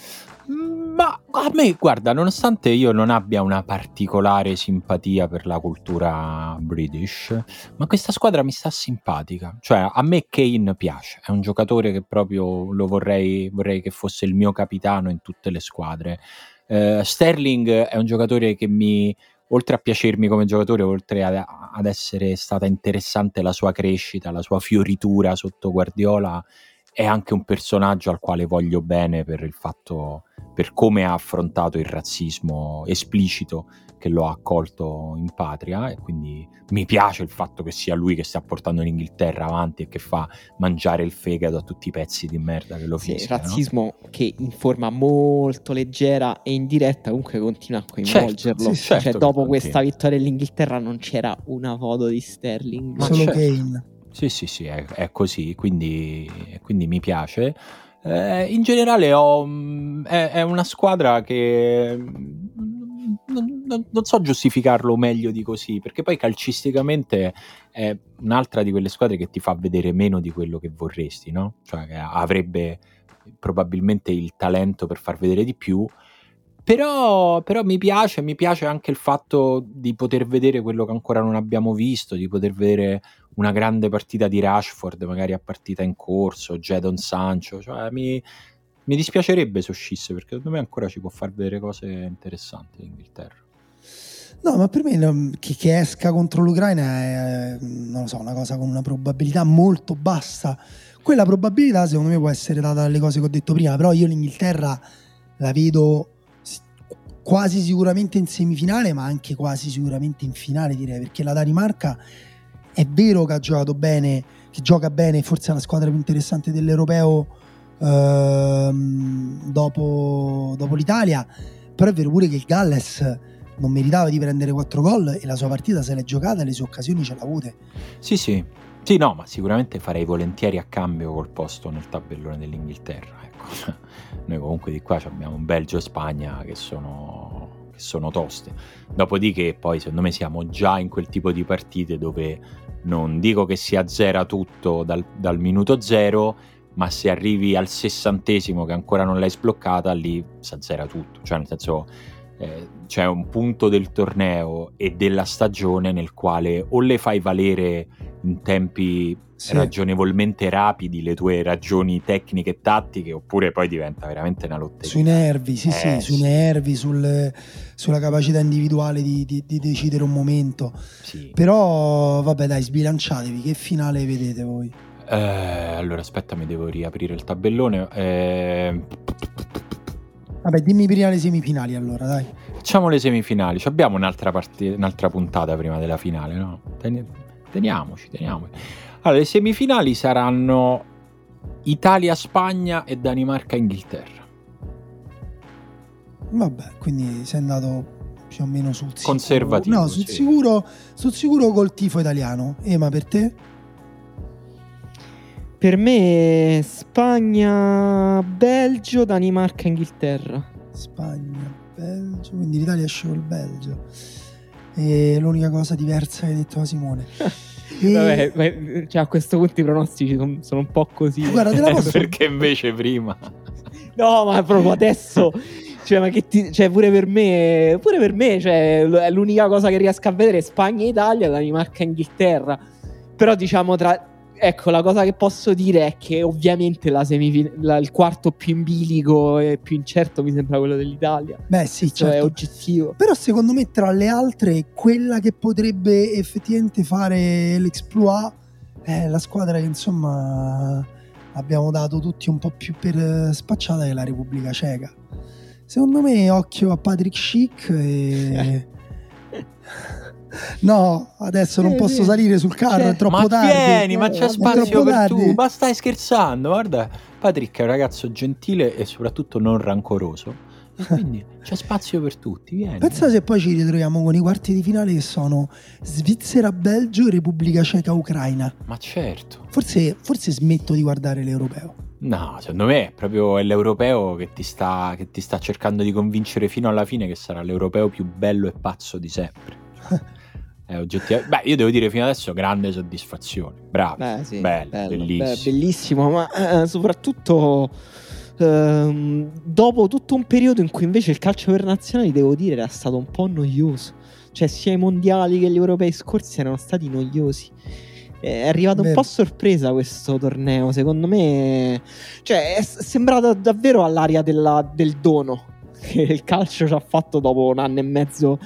S3: Ma a me, guarda, nonostante io non abbia una particolare simpatia per la cultura british, ma questa squadra mi sta simpatica. Cioè, a me Kane piace, è un giocatore che proprio lo vorrei, vorrei che fosse il mio capitano in tutte le squadre. Uh, Sterling è un giocatore che mi, oltre a piacermi come giocatore, oltre a, ad essere stata interessante la sua crescita, la sua fioritura sotto Guardiola, è anche un personaggio al quale voglio bene per il fatto, per come ha affrontato il razzismo esplicito che lo ha accolto in patria e quindi mi piace il fatto che sia lui che sta portando l'Inghilterra avanti e che fa mangiare il fegato a tutti i pezzi di merda che lo sì,
S2: fischiano. razzismo che in forma molto leggera e indiretta comunque continua a coinvolgerlo. Certo, sì, cioè, certo dopo questa vittoria dell'Inghilterra non c'era una foto di Sterling.
S1: Ma Solo certo. Kane.
S3: Sì, sì, sì, è, è così, quindi, quindi mi piace. Eh, in generale ho, mm, è, è, una squadra che non, non, so giustificarlo meglio di così, perché poi calcisticamente è un'altra di quelle squadre che ti fa vedere meno di quello che vorresti, no? Cioè che avrebbe probabilmente il talento per far vedere di più, però, però, mi piace, mi piace anche il fatto di poter vedere quello che ancora non abbiamo visto, di poter vedere una grande partita di Rashford, magari a partita in corso, Jadon Sancho, cioè mi, mi dispiacerebbe se uscisse perché secondo me ancora ci può far vedere cose interessanti l'Inghilterra.
S1: No, ma per me che, che, esca contro l'Ucraina è, so, una cosa con una probabilità molto bassa. Quella probabilità secondo me può essere data dalle cose che ho detto prima, però io l'Inghilterra la vedo quasi sicuramente in semifinale, ma anche quasi sicuramente in finale direi, perché la Danimarca è vero che ha giocato bene, che gioca bene, forse è la squadra più interessante dell'Europeo Ehm, dopo, dopo l'Italia, però è vero pure che il Galles non meritava di prendere 4 gol e la sua partita se l'è giocata e le sue occasioni ce l'ha avute.
S3: Sì, sì. Sì, no, ma sicuramente farei volentieri a cambio col posto nel tabellone dell'Inghilterra. Ecco. Noi comunque di qua abbiamo Belgio e Spagna che sono, che sono toste. Dopodiché poi secondo me siamo già in quel tipo di partite dove non dico che si azzera tutto dal, dal minuto zero, ma se arrivi al sessantesimo che ancora non l'hai sbloccata, lì si azzera tutto. Cioè, nel senso, eh, c'è un punto del torneo e della stagione nel quale o le fai valere in tempi sì. ragionevolmente rapidi le tue ragioni tecniche e tattiche, oppure poi diventa veramente una lotta.
S1: Sui nervi, sì, eh, sì, sui nervi, sul, sulla capacità individuale di, di, di decidere un momento. Sì. Però, vabbè, dai, sbilanciatevi. Che finale vedete voi?
S3: Eh, allora, aspetta, mi devo riaprire il tabellone. Eh...
S1: Vabbè, dimmi prima le semifinali allora, dai.
S3: Facciamo le semifinali. Ci abbiamo un'altra, part- un'altra puntata prima della finale, no? Ten- teniamoci, teniamoci. Allora, le semifinali saranno Italia, Spagna e Danimarca, Inghilterra.
S1: Vabbè, quindi sei andato più o meno sul
S3: sicuro. Conservativo.
S1: No, sul, sì. sicuro, sul sicuro col tifo italiano. Ema, per te?
S2: Per me Spagna, Belgio, Danimarca, Inghilterra.
S1: Spagna, Belgio, quindi l'Italia esce col Belgio. E l'unica cosa diversa che hai detto a Simone.
S2: E... Vabbè, cioè a questo punto i pronostici sono, sono un po' così.
S3: Guarda, te la posso... Perché invece prima...
S2: No, ma proprio adesso... Cioè, ma che ti, cioè, pure per me, pure per me, cioè, è l'unica cosa che riesco a vedere Spagna e Italia, Danimarca e Inghilterra. Però, diciamo, tra, ecco, la cosa che posso dire è che ovviamente la semifin- la, il quarto più in bilico e più incerto mi sembra quello dell'Italia.
S1: Beh, sì, Questo certo.
S2: è oggettivo.
S1: Però secondo me tra le altre, quella che potrebbe effettivamente fare l'exploit è la squadra che insomma abbiamo dato tutti un po' più per spacciata che la Repubblica Ceca. Secondo me occhio a Patrick Schick e... No, adesso non posso salire sul carro, è troppo
S3: ma
S1: tardi.
S3: Vieni, ma c'è spazio per tardi. tu. Ma stai scherzando? Guarda, Patrick è un ragazzo gentile e soprattutto non rancoroso. quindi c'è spazio per tutti. Vieni.
S1: Pensa se poi ci ritroviamo con i quarti di finale che sono Svizzera, Belgio e Repubblica Ceca, Ucraina.
S3: Ma certo.
S1: Forse, forse smetto di guardare l'europeo.
S3: No, secondo me è proprio l'europeo che ti, sta, che ti sta cercando di convincere fino alla fine che sarà l'europeo più bello e pazzo di sempre. È oggettivamente. Beh, io devo dire fino adesso grande soddisfazione. Bravo. Beh, sì, bello, bello, bellissimo. Beh,
S2: bellissimo, ma eh, soprattutto ehm, dopo tutto un periodo in cui invece il calcio per nazionali, devo dire, era stato un po' noioso. Cioè, sia i mondiali che gli europei scorsi erano stati noiosi. È arrivato Beh. un po' a sorpresa questo torneo. Secondo me, cioè, è sembrato davvero all'aria della, del dono che il calcio ci ha fatto dopo un anno e mezzo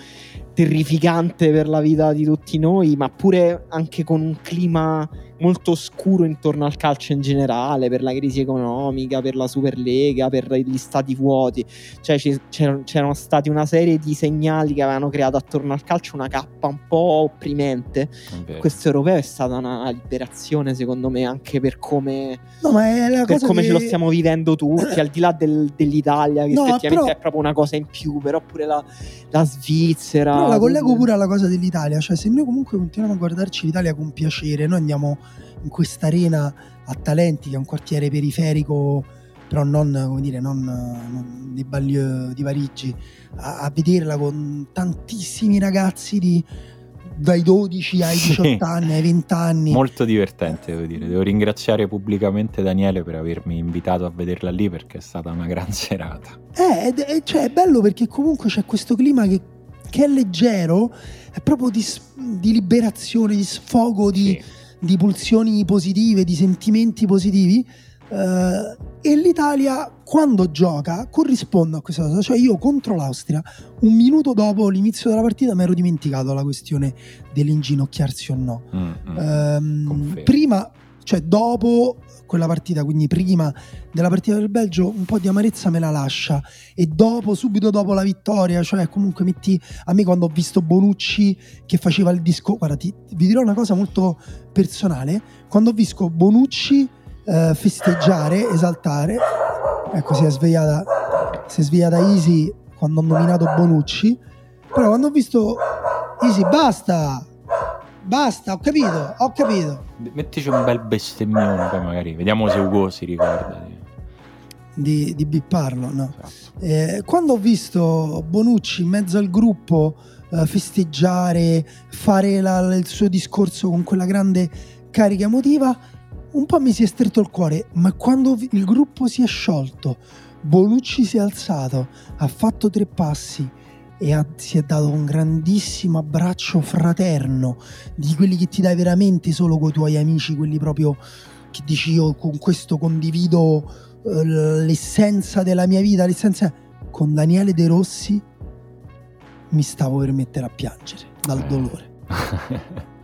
S2: terrificante per la vita di tutti noi, ma pure anche con un clima molto oscuro intorno al calcio in generale, per la crisi economica, per la Superlega, per gli stati vuoti. Cioè c'erano, c'erano stati una serie di segnali che avevano creato attorno al calcio una cappa un po' opprimente. Okay. Questo europeo è stata una liberazione, secondo me, anche per come,
S1: no,
S2: per come
S1: che...
S2: ce lo stiamo vivendo tutti, al di là del, dell'Italia, che no, effettivamente però... è proprio una cosa in più, però pure la, la Svizzera.
S1: Però la collego pure alla cosa dell'Italia, cioè se noi comunque continuiamo a guardarci l'Italia con piacere, noi andiamo in questa arena a talenti che è un quartiere periferico però non, come dire, non, non di Baglieu di Parigi a, a, vederla con tantissimi ragazzi di, dai 12 ai 18 sì. anni, ai 20 anni.
S3: Molto divertente, devo dire. Devo ringraziare pubblicamente Daniele per avermi invitato a vederla lì perché è stata una gran serata.
S1: Eh, è, cioè, è bello perché comunque c'è questo clima che, che è leggero, è proprio di, di liberazione, di sfogo, di... Sì di pulsioni positive, di sentimenti positivi. Uh, e l'Italia quando gioca corrisponde a questa cosa. Cioè, io contro l'Austria, un minuto dopo l'inizio della partita, mi ero dimenticato la questione dell'inginocchiarsi o no. Mm, mm, um, prima, cioè dopo quella partita, quindi prima della partita del Belgio, un po' di amarezza me la lascia. E dopo, subito dopo la vittoria, cioè comunque metti a me quando ho visto Bonucci che faceva il disco, guarda, ti, vi dirò una cosa molto personale, quando ho visto Bonucci eh, festeggiare, esaltare, ecco si è svegliata, si è svegliata Easy quando ho nominato Bonucci, però quando ho visto Easy basta, Basta, ho capito, ho capito.
S3: Mettici un bel bestemmione, poi magari vediamo se Ugo si ricorda
S1: di, di, bipparlo. No. Esatto. Eh, quando ho visto Bonucci in mezzo al gruppo eh, festeggiare, fare la, il suo discorso con quella grande carica emotiva, un po' mi si è stretto il cuore, ma quando il gruppo si è sciolto, Bonucci si è alzato, ha fatto tre passi e ha, si è dato un grandissimo abbraccio fraterno di quelli che ti dai veramente solo con i tuoi amici, quelli proprio che dici io con questo condivido uh, l'essenza della mia vita, l'essenza con Daniele De Rossi mi stavo per mettere a piangere dal dolore.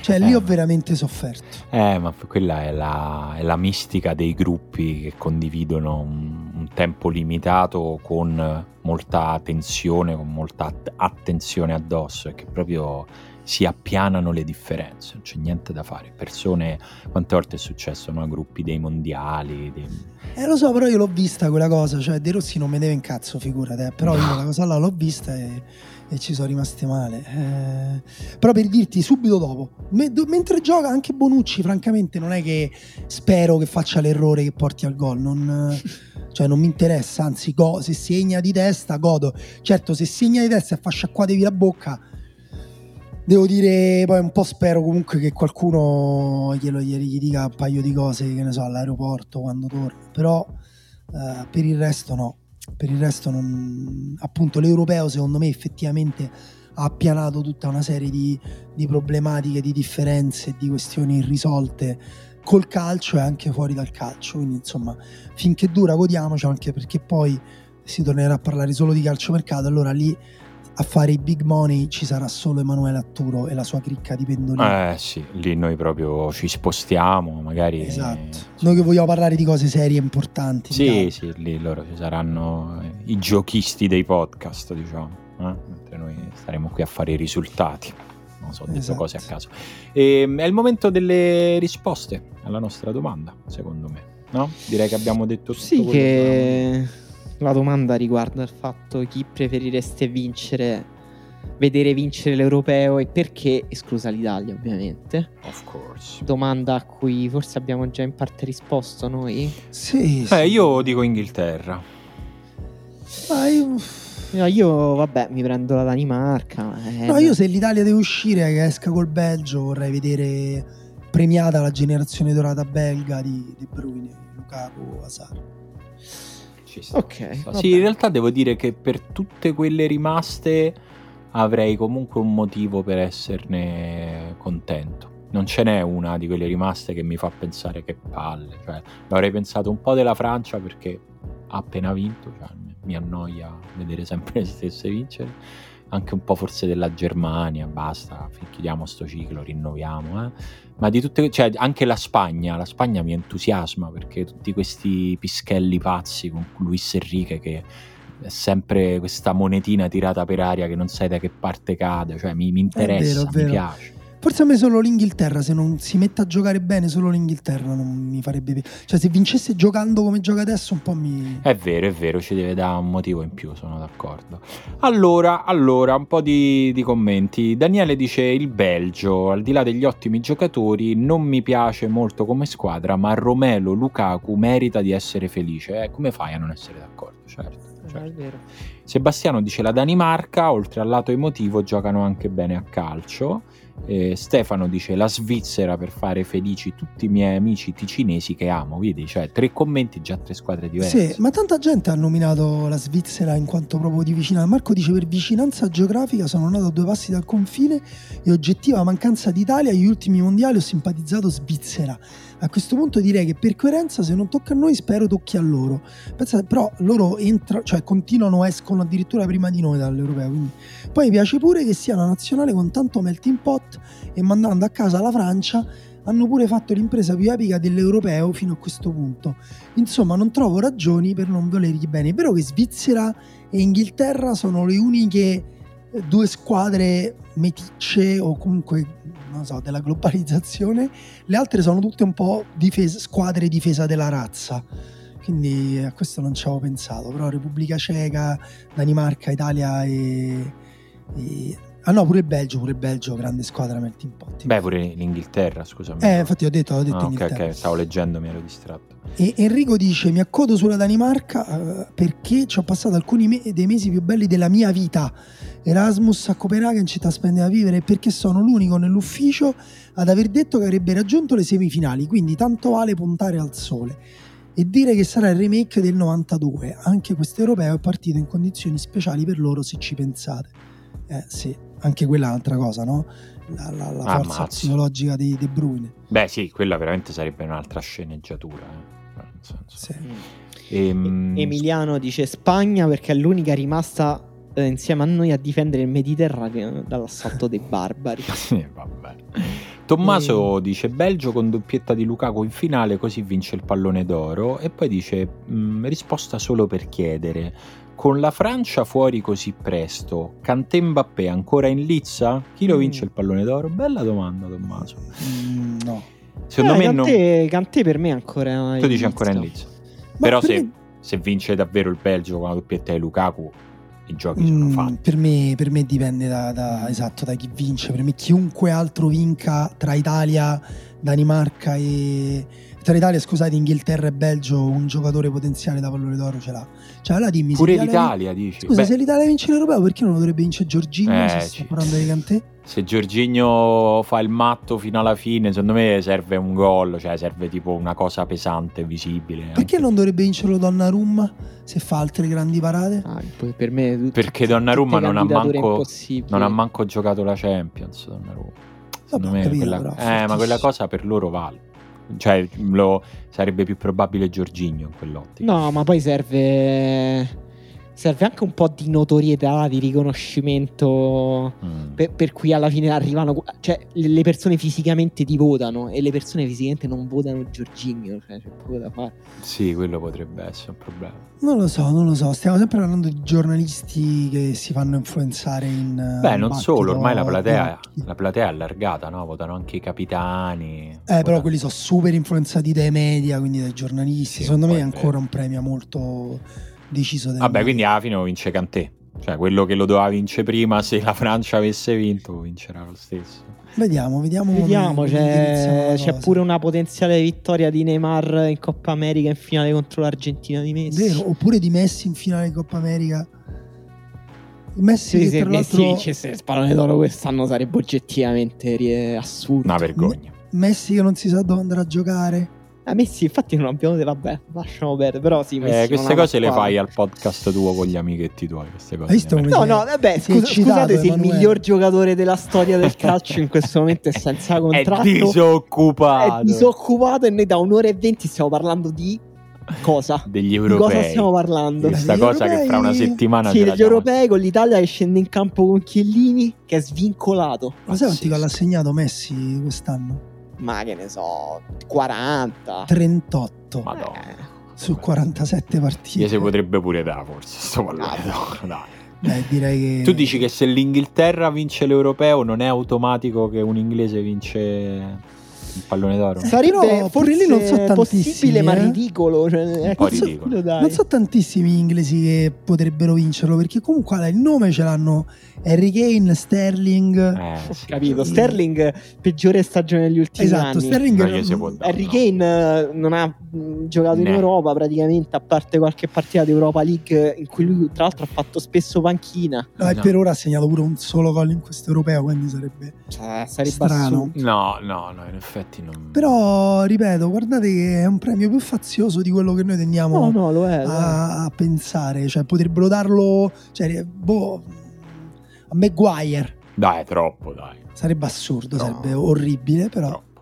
S1: Cioè, lì eh, ho veramente sofferto.
S3: Eh, ma quella è la, è la mistica dei gruppi che condividono un, tempo limitato con molta tensione, con molta attenzione addosso e che proprio si appianano le differenze, non c'è niente da fare. Persone, quante volte è successo, no? Gruppi dei mondiali. Dei...
S1: Eh, lo so, però io l'ho vista quella cosa, cioè De Rossi non mi deve in cazzo, figurate, eh, però no. io quella cosa là l'ho vista e e ci sono rimaste male. Eh, però per dirti subito dopo, me, do, mentre gioca anche Bonucci, francamente non è che spero che faccia l'errore che porti al gol. Non, Cioè non mi interessa, anzi go, se segna di testa godo. Certo, se segna di testa e fa sciacquatevi la bocca, devo dire, poi un po' spero comunque che qualcuno glielo, gli dica un paio di cose, che ne so, all'aeroporto quando torna. Però uh, per il resto no. Per il resto non... appunto l'europeo secondo me effettivamente ha appianato tutta una serie di, di problematiche, di differenze, di questioni irrisolte col calcio e anche fuori dal calcio. Quindi, insomma, finché dura, godiamoci anche perché poi si tornerà a parlare solo di calciomercato. Allora lì a fare i big money ci sarà solo Emanuele Atturo e la sua cricca di pendolini.
S3: Eh sì, lì noi proprio ci spostiamo, magari.
S1: Esatto. Noi che vogliamo parlare di cose serie importanti.
S3: Sì, sì, lì loro ci saranno i giochisti dei podcast, diciamo. Eh? Mentre noi staremo qui a fare i risultati. Non so, ho detto esatto. cose a caso. E, ehm, è il momento delle risposte alla nostra domanda, secondo me. No? Direi che abbiamo detto tutto.
S2: Sì, che la domanda riguarda il fatto chi preferireste vincere, vedere vincere l'europeo e perché, esclusa l'Italia ovviamente.
S3: Of course.
S2: Domanda a cui forse abbiamo già in parte risposto noi.
S1: Sì.
S3: Eh, sì. io dico Inghilterra.
S1: Ma io...
S2: No, io vabbè mi prendo la Danimarca.
S1: Eh, no, io se l'Italia deve uscire che esca col Belgio vorrei vedere premiata la generazione dorata belga di De Bruyne, Lukaku, Hazard.
S3: Ci sta. Ok. Sì, in realtà devo dire che per tutte quelle rimaste avrei comunque un motivo per esserne contento. Non ce n'è una di quelle rimaste che mi fa pensare che palle. Cioè, avrei pensato un po' della Francia perché ha appena vinto, cioè, mi annoia vedere sempre le stesse vincere. Anche un po' forse della Germania, basta, chiudiamo sto ciclo, rinnoviamo. Eh ma di tutte, cioè anche la Spagna, la Spagna mi entusiasma perché tutti questi pischelli pazzi con Luis Enrique che è sempre questa monetina tirata per aria che non sai da che parte cade, cioè mi, mi interessa, vero, mi piace.
S1: Forse a me solo l'Inghilterra, se non si mette a giocare bene solo l'Inghilterra non mi farebbe Cioè se vincesse giocando come gioca adesso un po' mi...
S3: È vero, è vero, ci deve dare un motivo in più, sono d'accordo. Allora, allora un po' di, di commenti. Daniele dice il Belgio, al di là degli ottimi giocatori, non mi piace molto come squadra, ma Romelo Lukaku merita di essere felice. Eh, come fai a non essere d'accordo? Certo. certo. Sebastiano dice la Danimarca, oltre al lato emotivo, giocano anche bene a calcio. Eh, Stefano dice la Svizzera per fare felici tutti i miei amici ticinesi che amo, vedi? Cioè, tre commenti, già tre squadre diverse.
S1: Sì, ma tanta gente ha nominato la Svizzera in quanto proprio di vicinanza. Marco dice per vicinanza geografica sono nato a due passi dal confine e oggettiva mancanza d'Italia agli ultimi mondiali ho simpatizzato Svizzera. A questo punto direi che per coerenza se non tocca a noi spero tocchi a loro. Pensate, però loro entrano, cioè continuano, escono addirittura prima di noi dall'Europeo. Quindi. Poi mi piace pure che sia una nazionale con tanto melting pot e mandando a casa la Francia hanno pure fatto l'impresa più epica dell'Europeo fino a questo punto. Insomma, non trovo ragioni per non volergli bene. È vero che Svizzera e Inghilterra sono le uniche due squadre meticce o comunque non so, della globalizzazione, le altre sono tutte un po' difesa, squadre difesa della razza. Quindi a questo non ci avevo pensato, però Repubblica Ceca, Danimarca, Italia e, e Ah no, pure il Belgio, pure il Belgio, grande squadra melting pot.
S3: Beh, pure l'Inghilterra, scusami.
S1: Eh, infatti ho detto, ho detto
S3: ah,
S1: Inghilterra.
S3: Ok, ok, stavo leggendo, mi ero distratto.
S1: E Enrico dice, mi accodo sulla Danimarca uh, perché ci ho passato alcuni me- dei mesi più belli della mia vita. Erasmus a Copenaghen, città splendida da vivere, perché sono l'unico nell'ufficio ad aver detto che avrebbe raggiunto le semifinali, quindi tanto vale puntare al sole. E dire che sarà il remake del 92, anche questo europeo è partito in condizioni speciali per loro se ci pensate. Eh sì, anche quella è un'altra cosa, no? La, la, la forza Ammazza. psicologica di De Bruyne.
S3: Beh sì, quella veramente sarebbe un'altra sceneggiatura. Eh.
S2: Sì. Ehm... Emiliano dice Spagna perché è l'unica rimasta eh, insieme a noi a difendere il Mediterraneo dall'assalto dei barbari.
S3: sì, vabbè. Tommaso e... dice Belgio con doppietta di Lukaku in finale così vince il pallone d'oro e poi dice mm, risposta solo per chiedere con la Francia fuori così presto, Kanté Mbappé ancora in lizza? Chi lo mm. vince mm. il pallone d'oro? Bella domanda, Tommaso.
S1: Mm, no.
S3: Secondo eh, me
S2: Kanté, non... Kanté per me ancora
S3: Tu dici ancora in lizza. Ma Però se, me... se, vince davvero il Belgio con la doppietta di Lukaku, i giochi mm, sono fatti.
S1: Per me, per me dipende da, da, esatto, da chi vince. Per me chiunque altro vinca tra Italia, Danimarca e tra Italia, scusate, Inghilterra e Belgio un giocatore potenziale da pallone d'oro ce l'ha. Cioè, allora dimmi,
S3: Pure l'Italia, l'Italia dici.
S1: Scusa, Beh. se l'Italia vince l'Europeo, perché non dovrebbe vincere Giorginio? Eh, se sta parlando di Cantè?
S3: Se Giorginio fa il matto fino alla fine, secondo me serve un gol, cioè serve tipo una cosa pesante, visibile.
S1: Perché anche. non dovrebbe vincerlo Donnarumma se fa altre grandi parate?
S2: Ah, per me
S3: Perché Donnarumma non ha, manco, non ha manco giocato la Champions, Donnarumma. Secondo Vabbè, me capito, quella, però, eh, ma quella cosa per loro vale. Cioè, lo, sarebbe più probabile Giorginio in quell'ottica.
S2: No, ma poi serve serve anche un po' di notorietà, di riconoscimento mm. per, per, cui alla fine arrivano, cioè le persone fisicamente ti votano e le persone fisicamente non votano Giorginio, cioè c'è poco da fare.
S3: Sì, quello potrebbe essere un problema.
S1: Non lo so, non lo so, stiamo sempre parlando di giornalisti che si fanno influenzare in...
S3: Beh, non solo, ormai la platea, la platea, è allargata, no? Votano anche i capitani.
S1: Eh, votano... però quelli sono super influenzati dai media, quindi dai giornalisti. Sì, Secondo me è ancora un premio molto deciso.
S3: Vabbè, quindi alla fine lo vince Cantè. Cioè, quello che lo doveva vincere prima, se la Francia avesse vinto, vincerà lo stesso.
S1: Vediamo, vediamo.
S2: Vediamo, c'è, c'è pure una potenziale vittoria di Neymar in Coppa America in finale contro l'Argentina di Messi.
S1: Vero, oppure di Messi in finale di Coppa America. Messi sì,
S2: se tra Messi vincesse il pallone d'oro quest'anno sarebbe oggettivamente assurdo.
S3: Una vergogna.
S1: Messi che non si sa dove andrà a giocare.
S2: A eh, Messi infatti non abbiamo detto, vabbè, lasciamo perdere, però sì,
S3: eh, queste cose le fai al podcast tuo con gli amichetti tuoi, queste cose.
S2: Visto no, no, vabbè, scusa, scusate se il miglior giocatore della storia del calcio in questo momento è senza contratto.
S3: È disoccupato.
S2: È disoccupato e noi da un'ora e venti stiamo parlando di cosa?
S3: Degli europei.
S2: Di cosa stiamo parlando?
S3: Questa cosa europei... che fra una settimana
S2: Sì, degli europei con l'Italia che scende in campo con Chiellini che è svincolato.
S1: Ma sai quanti gol ha segnato Messi quest'anno?
S2: Ma che ne so, 40.
S1: 38.
S3: Madonna.
S1: Eh. Su 47 partite.
S3: Si potrebbe pure dare forse sto pallone
S1: dai. Beh, direi che...
S3: Tu dici che se l'Inghilterra vince l'Europeo non è automatico che un inglese vince il pallone d'oro.
S2: Sarebbe forse lì non so possibile, eh? ma ridicolo. Cioè,
S3: non, so,
S1: non so tantissimi inglesi che potrebbero vincerlo perché comunque il nome ce l'hanno Harry Kane, Sterling.
S2: Eh, capito. Sì. Sterling, peggiore stagione degli ultimi
S1: esatto,
S2: anni.
S1: Sterling
S2: non, Harry no. Kane eh, non ha mm, giocato in Europa praticamente, a parte qualche partita di Europa League in cui lui tra l'altro ha fatto spesso panchina.
S1: No, e per ora ha segnato pure un solo gol in questo europeo, quindi sarebbe, cioè, sarebbe strano.
S3: Assurdo. No, no, no, in effetti non...
S1: Però, ripeto, guardate che è un premio più fazioso di quello che noi tendiamo
S2: no, no, è,
S1: a, a, pensare. Cioè, potrebbero darlo... Cioè, boh a Maguire.
S3: Dai, è troppo, dai.
S1: Sarebbe assurdo, no. sarebbe orribile, però. Troppo.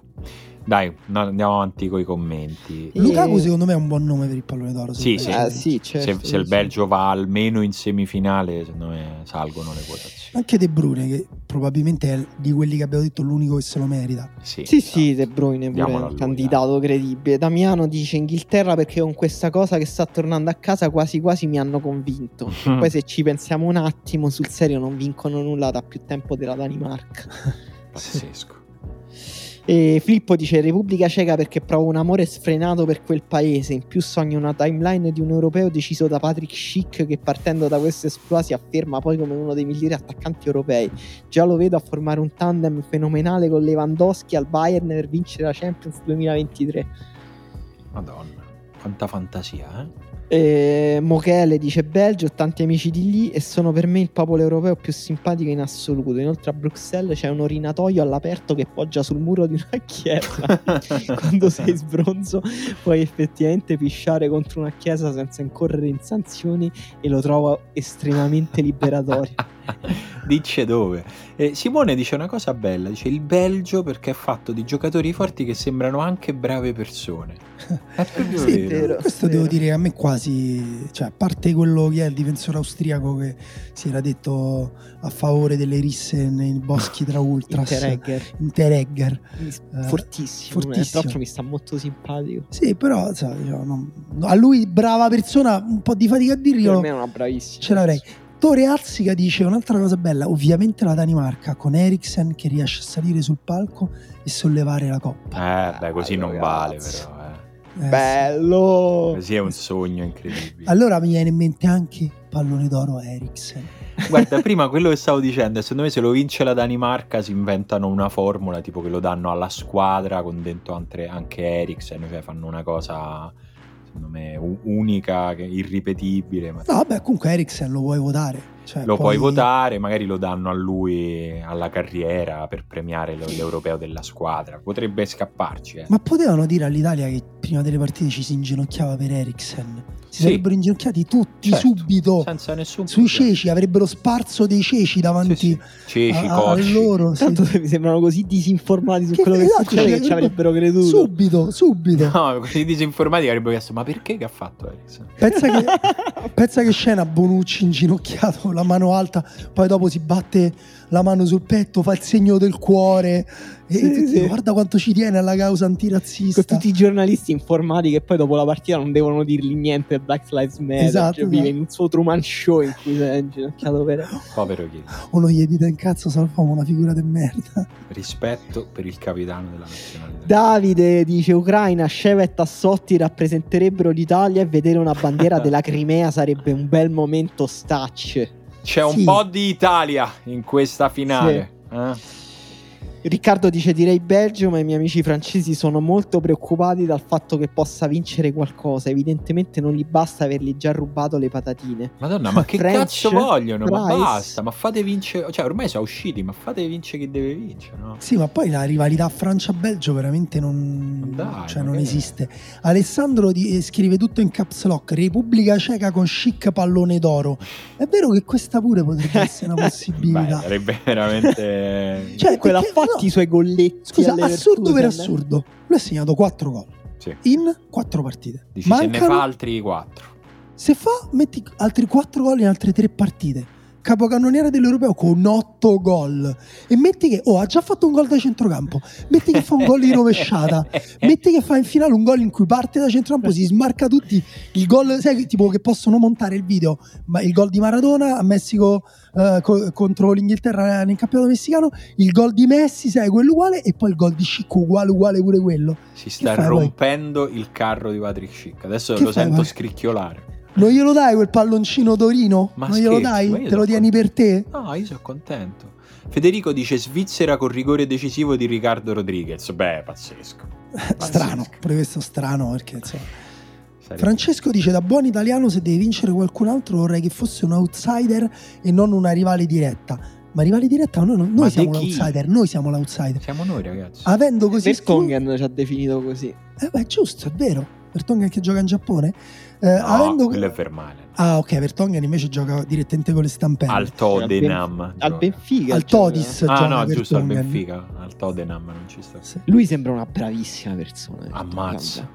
S3: Dai, no, andiamo avanti con i commenti.
S1: E... Lukaku secondo me è un buon nome per il pallone d'oro.
S3: Sì, sì.
S2: Eh, sì certo,
S3: se, se, il Belgio va almeno in semifinale, secondo me salgono le quotazioni.
S1: Anche De Bruyne, che probabilmente è di quelli che abbiamo detto l'unico che se lo merita.
S2: Sì, sì, sì esatto. De Bruyne è un candidato credibile. Damiano dice Inghilterra perché con questa cosa che sta tornando a casa quasi quasi mi hanno convinto. Poi se ci pensiamo un attimo, sul serio non vincono nulla da più tempo della Danimarca.
S3: Pazzesco.
S2: E Filippo dice Repubblica Ceca perché provo un amore sfrenato per quel paese. In più sogno una timeline di un europeo deciso da Patrick Schick che partendo da questo esploit si afferma poi come uno dei migliori attaccanti europei. Già lo vedo a formare un tandem fenomenale con Lewandowski al Bayern per vincere la Champions 2023.
S3: Madonna, quanta fantasia, eh?
S2: Eh, Mochele dice Belgio, ho tanti amici di lì e sono per me il popolo europeo più simpatico in assoluto. Inoltre a Bruxelles c'è un orinatoio all'aperto che poggia sul muro di una chiesa. Quando sei sbronzo puoi effettivamente pisciare contro una chiesa senza incorrere in sanzioni e lo trovo estremamente liberatorio.
S3: dice dove. Eh, Simone dice una cosa bella, dice il Belgio perché è fatto di giocatori forti che sembrano anche brave persone.
S1: È proprio sì, vero. vero. Questo vero. devo dire a me quasi, cioè a parte quello che è il difensore austriaco che si era detto a favore delle risse nei boschi tra ultras.
S2: Interregger.
S1: Interregger.
S2: Uh, fortissimo, fortissimo. Tra l'altro mi sta molto simpatico.
S1: Sì, però so, diciamo, non, a lui brava persona, un po' di fatica a dirglielo.
S2: Per me è una bravissima.
S1: Ce l'avrei. Tore Alzica dice un'altra cosa bella, ovviamente la Danimarca con Eriksen che riesce a salire sul palco e sollevare la coppa.
S3: Eh, beh, così non vale però, eh.
S2: eh Bello!
S3: Così è un sogno incredibile.
S1: Allora mi viene in mente anche pallone d'oro Eriksen.
S3: Guarda, prima quello che stavo dicendo, secondo me se lo vince la Danimarca si inventano una formula tipo che lo danno alla squadra con dentro anche, anche Eriksen, cioè fanno una cosa secondo me unica, irripetibile.
S1: Ma... No, vabbè, comunque Eriksen lo vuoi votare. Cioè,
S3: lo poi... puoi votare, magari lo danno a lui alla carriera per premiare l'europeo della squadra. Potrebbe scapparci. Eh.
S1: Ma potevano dire all'Italia che prima delle partite ci si inginocchiava per Eriksen? Si sì. sarebbero inginocchiati tutti certo, subito senza nessun sui ceci, avrebbero sparso dei ceci davanti sì,
S3: sì. Ceci, a, a
S2: loro. Tanto mi sembrano così disinformati su che quello che esatto, succede che ci avrebbero creduto.
S1: Subito, subito.
S3: No, così disinformati avrebbero chiesto ma perché che ha fatto Eriksen?
S1: Pensa che, pensa che scena Bonucci inginocchiato la mano alta, poi dopo si batte la mano sul petto, fa il segno del cuore. E sì, sì. guarda quanto ci tiene alla causa antirazzista.
S2: Con tutti i giornalisti informati che poi dopo la partita non devono dirgli niente Black Lives Matter. Esatto, cioè, vive in un suo Truman Show in cui si è inginocchiato per...
S3: Povero Chino.
S1: O non gli dite in cazzo, salviamo una figura di merda.
S3: Rispetto per il capitano della nazionale.
S2: Davide dice Ucraina, Sheva e Tassotti rappresenterebbero l'Italia e vedere una bandiera della Crimea sarebbe un bel momento stacce.
S3: C'è un po' di Italia in questa finale. Sì. Eh?
S2: Riccardo dice direi Belgio, ma i miei amici francesi sono molto preoccupati dal fatto che possa vincere qualcosa. Evidentemente non gli basta avergli già rubato le patatine.
S3: Madonna, ma che French, cazzo vogliono? Price. Ma basta, ma fate vincere. Cioè, ormai sono usciti, ma fate vincere chi deve vincere, no?
S1: Sì, ma poi la rivalità Francia-Belgio veramente non, Dai, cioè, non esiste. Alessandro di... Eh, scrive tutto in caps lock: Repubblica Ceca con chic pallone d'oro. È vero che questa pure potrebbe essere una possibilità.
S3: Beh, sarebbe veramente.
S2: cioè, quella perché, fatti i suoi golletti.
S1: Scusa, assurdo per assurdo. Lui ha segnato 4 gol sì. in 4 partite.
S3: Dici, Mancano, se ne fa altri 4.
S1: Se fa, metti altri 4 gol in altre 3 partite capocannoniere dell'Europeo con 8 gol. E metti che oh, ha già fatto un gol da centrocampo. Metti che fa un gol in rovesciata. Metti che fa in finale un gol in cui parte da centrocampo si smarca tutti. Il gol sai tipo che possono montare il video ma il gol di Maradona a Messico uh, co- contro l'Inghilterra nel campionato messicano il gol di Messi sai quello uguale e poi il gol di Schick uguale uguale pure quello.
S3: Si sta rompendo poi? il carro di Patrick Schick adesso che lo fai, sento poi? scricchiolare
S1: non glielo dai quel palloncino Torino? Ma non glielo dai? Te lo tieni per te?
S3: No, io sono contento. Federico dice Svizzera con rigore decisivo di Riccardo Rodriguez. Beh, pazzesco. pazzesco.
S1: strano, pure questo strano perché insomma. Francesco dice da buon italiano se devi vincere qualcun altro vorrei che fosse un outsider e non una rivale diretta. Ma rivale diretta noi, noi siamo l'outsider, noi siamo l'outsider.
S3: Siamo noi ragazzi.
S1: Avendo così...
S2: Vescongen ci ha definito così.
S1: Eh beh, giusto, è vero. Vertonghen che gioca in Giappone?
S3: Eh, no, avendo... quello è Vermalen.
S1: Ah, ok, Vertonghen invece gioca direttamente con le stampelle.
S3: Al Tottenham.
S2: Al, al Benfica.
S1: Al Todis.
S3: Ah, no, giusto, al Benfica. Al Tottenham non ci sta. Sì.
S2: Lui sembra una bravissima persona.
S3: Ammazza.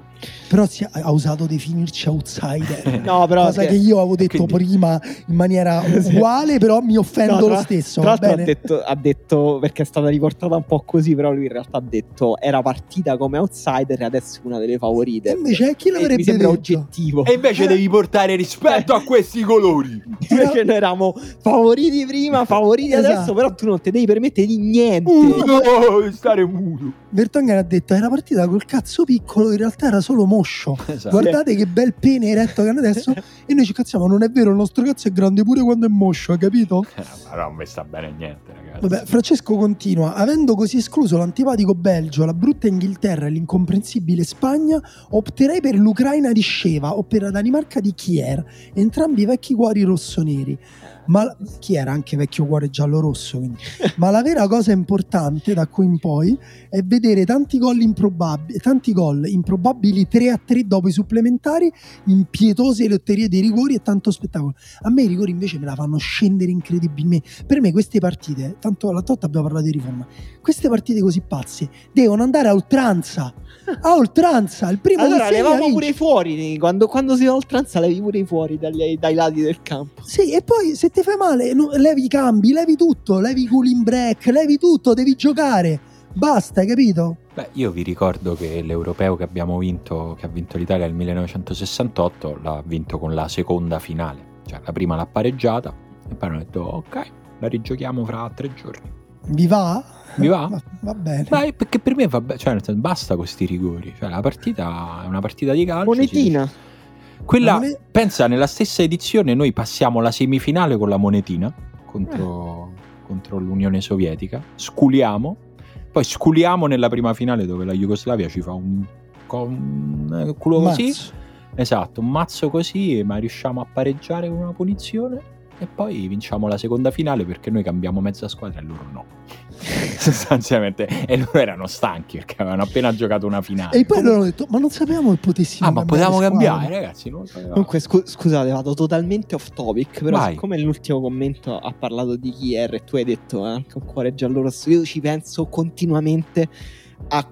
S1: Però si ha, usato definirci outsider.
S2: no, però
S1: cosa che, che io avevo detto quindi... prima in maniera uguale, però mi offendo no, lo stesso.
S2: Tra l'altro ha detto, ha detto, perché è stata riportata un po' così, però lui in realtà ha detto era partita come outsider e adesso è una delle favorite. E
S1: invece chi l'avrebbe mi sembra
S2: detto? oggettivo.
S3: E invece eh. devi portare rispetto a questi colori.
S2: invece noi eravamo favoriti prima, favoriti esatto. adesso, però tu non ti devi permettere di niente.
S3: Uh, no, stare muto.
S1: Vertonghen ha detto era partita col cazzo piccolo, in realtà era solo moscio. Esatto. Guardate che bel pene eretto che hanno adesso. e noi ci cazziamo, non è vero, il nostro cazzo è grande pure quando è moscio, hai capito?
S3: Eh, ma non mi sta bene niente, ragazzi.
S1: Vabbè, Francesco continua, avendo così escluso l'antipatico Belgio, la brutta Inghilterra e l'incomprensibile Spagna, opterei per l'Ucraina di Sceva o per la Danimarca di Kier, entrambi vecchi cuori rossoneri. Ma chi era anche vecchio cuore giallo-rosso? Quindi. Ma la vera cosa importante da qui in poi è vedere tanti gol improbabili, tanti gol improbabili 3 a 3 dopo i supplementari, impietose lotterie dei rigori e tanto spettacolo. A me i rigori invece me la fanno scendere incredibilmente. Per me queste partite, tanto alla Totta abbiamo parlato di riforma, queste partite così pazze devono andare a oltranza. A oltranza, il primo
S2: allora, levamo pure fuori. Quando, quando, si va a oltranza, levi pure fuori dagli, dai lati del campo.
S1: Sì, e poi se ti fai male, levi i cambi, levi tutto, levi i cooling break, levi tutto, devi giocare. Basta, hai capito?
S3: Beh, io vi ricordo che l'europeo che abbiamo vinto, che ha vinto l'Italia nel 1968, l'ha vinto con la seconda finale. Cioè, la prima l'ha pareggiata e poi hanno detto, ok, la rigiochiamo fra tre giorni.
S1: Vi va?
S3: Mi va?
S1: Va, va bene.
S3: Dai, perché per me va bene, cioè, basta questi rigori. Cioè, la partita è una partita di calcio.
S2: Monetina.
S3: Quella, monet- pensa, nella stessa edizione noi passiamo la semifinale con la monetina contro, eh. contro l'Unione Sovietica, sculiamo, poi sculiamo nella prima finale dove la Jugoslavia ci fa un, un eh, culo così. Mazzo. Esatto, un mazzo così, ma riusciamo a pareggiare con una punizione e poi vinciamo la seconda finale perché noi cambiamo mezza squadra e loro no. Sostanzialmente, e loro erano stanchi perché avevano appena giocato una finale.
S1: E poi loro hanno detto: Ma non sapevamo che potessimo.
S3: Ah, ma potevamo cambiare, ragazzi. Non
S2: Comunque, scu- scusate, vado totalmente off topic. Però, Vai. siccome l'ultimo commento ha parlato di Kier e tu hai detto eh, anche un cuore giallo-rosso, io ci penso continuamente a.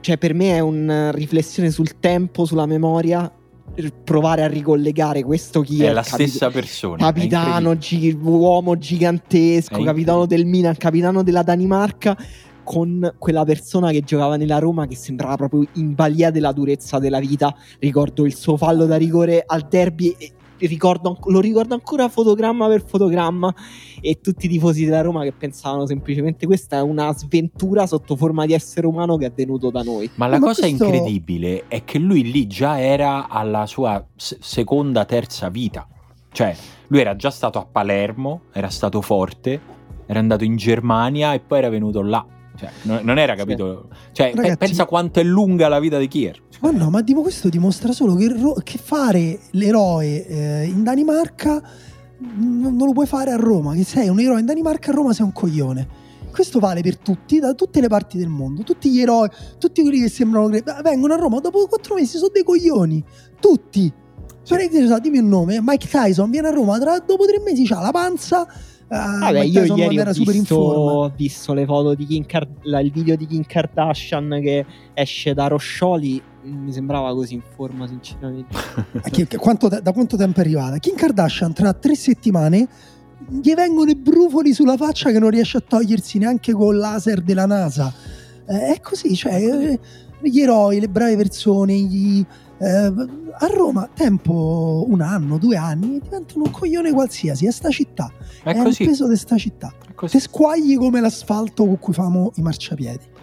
S2: Cioè, per me è una riflessione sul tempo, sulla memoria provare a ricollegare questo chi
S3: è, è la capi- stessa persona
S2: capitano gi- uomo gigantesco capitano del Milan capitano della Danimarca con quella persona che giocava nella Roma che sembrava proprio in balia della durezza della vita. Ricordo il suo fallo da rigore al derby ricordo, lo ricordo ancora fotogramma per fotogramma e tutti i tifosi della Roma che pensavano semplicemente questa è una sventura sotto forma di essere umano che è venuto da noi.
S3: Ma la Ma cosa questo... incredibile è che lui lì già era alla sua seconda, terza vita. Cioè, lui era già stato a Palermo, era stato forte, era andato in Germania e poi era venuto là. Cioè, non era capito. Cioè, Ragazzi, pensa quanto è lunga la vita di Kier.
S1: Ma no, ma tipo questo dimostra solo che, che fare l'eroe eh, in Danimarca non lo puoi fare a Roma. Che sei un eroe in Danimarca, a Roma sei un coglione. Questo vale per tutti, da tutte le parti del mondo. Tutti gli eroi, tutti quelli che sembrano che vengono a Roma dopo quattro mesi sono dei coglioni. Tutti. Sì. Per esempio, dimmi un nome: Mike Tyson viene a Roma, tra, dopo tre mesi ha la panza
S2: Uh, Vabbè, io ieri ho visto, ho visto, le foto di Kim Card- la, il video di Kim Kardashian che esce da Roscioli. Mi sembrava così in forma, sinceramente.
S1: che, che, quanto, da quanto tempo è arrivata? Kim Kardashian tra tre settimane gli vengono i brufoli sulla faccia che non riesce a togliersi neanche con laser della NASA. Eh, è così, cioè, eh, gli eroi, le brave persone, gli, eh, a Roma, tempo un anno, due anni, diventano un coglione qualsiasi. È sta città. È, è così. il peso di sta città. Te squagli come l'asfalto con cui famo i marciapiedi.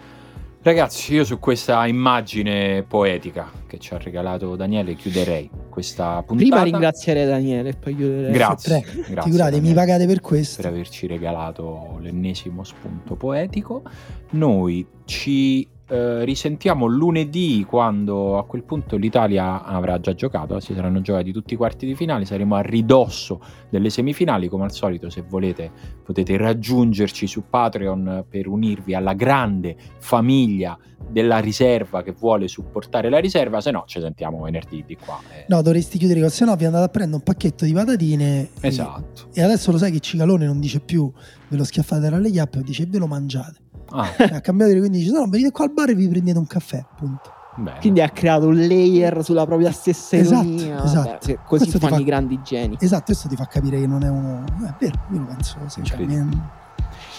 S3: Ragazzi, io su questa immagine poetica che ci ha regalato Daniele chiuderei questa puntata.
S2: Prima ringrazierei Daniele e poi chiuderei.
S3: Grazie. grazie
S1: Figurate, mi pagate per questo.
S3: Per averci regalato l'ennesimo spunto poetico. Noi ci eh, risentiamo lunedì quando a quel punto l'Italia avrà già giocato, si saranno giocati tutti i quarti di finale, saremo a ridosso delle semifinali, come al solito se volete potete raggiungerci su Patreon per unirvi alla grande famiglia della riserva che vuole supportare la riserva, se no ci sentiamo venerdì di qua.
S1: Eh. No, dovresti chiudere, se no vi andate a prendere un pacchetto di patatine.
S3: Esatto.
S1: E, e adesso lo sai che Cicalone non dice più ve lo schiaffate dalle chiappe, dice ve lo mangiate. Ah. Cioè, ha cambiato quindi dice no, venite qua al bar e vi prendete un caffè, punto.
S2: Bene. Quindi ha creato un layer sulla propria stessa esatto, ironia. Esatto. Beh, così questo fanno fa... i grandi geni.
S1: Esatto, questo ti fa capire che non è uno. È vero, io lo penso. Mi...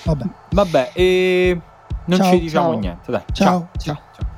S1: Vabbè.
S3: Vabbè, e non ciao, ci diciamo
S1: ciao.
S3: niente. Dai.
S1: ciao. ciao. ciao.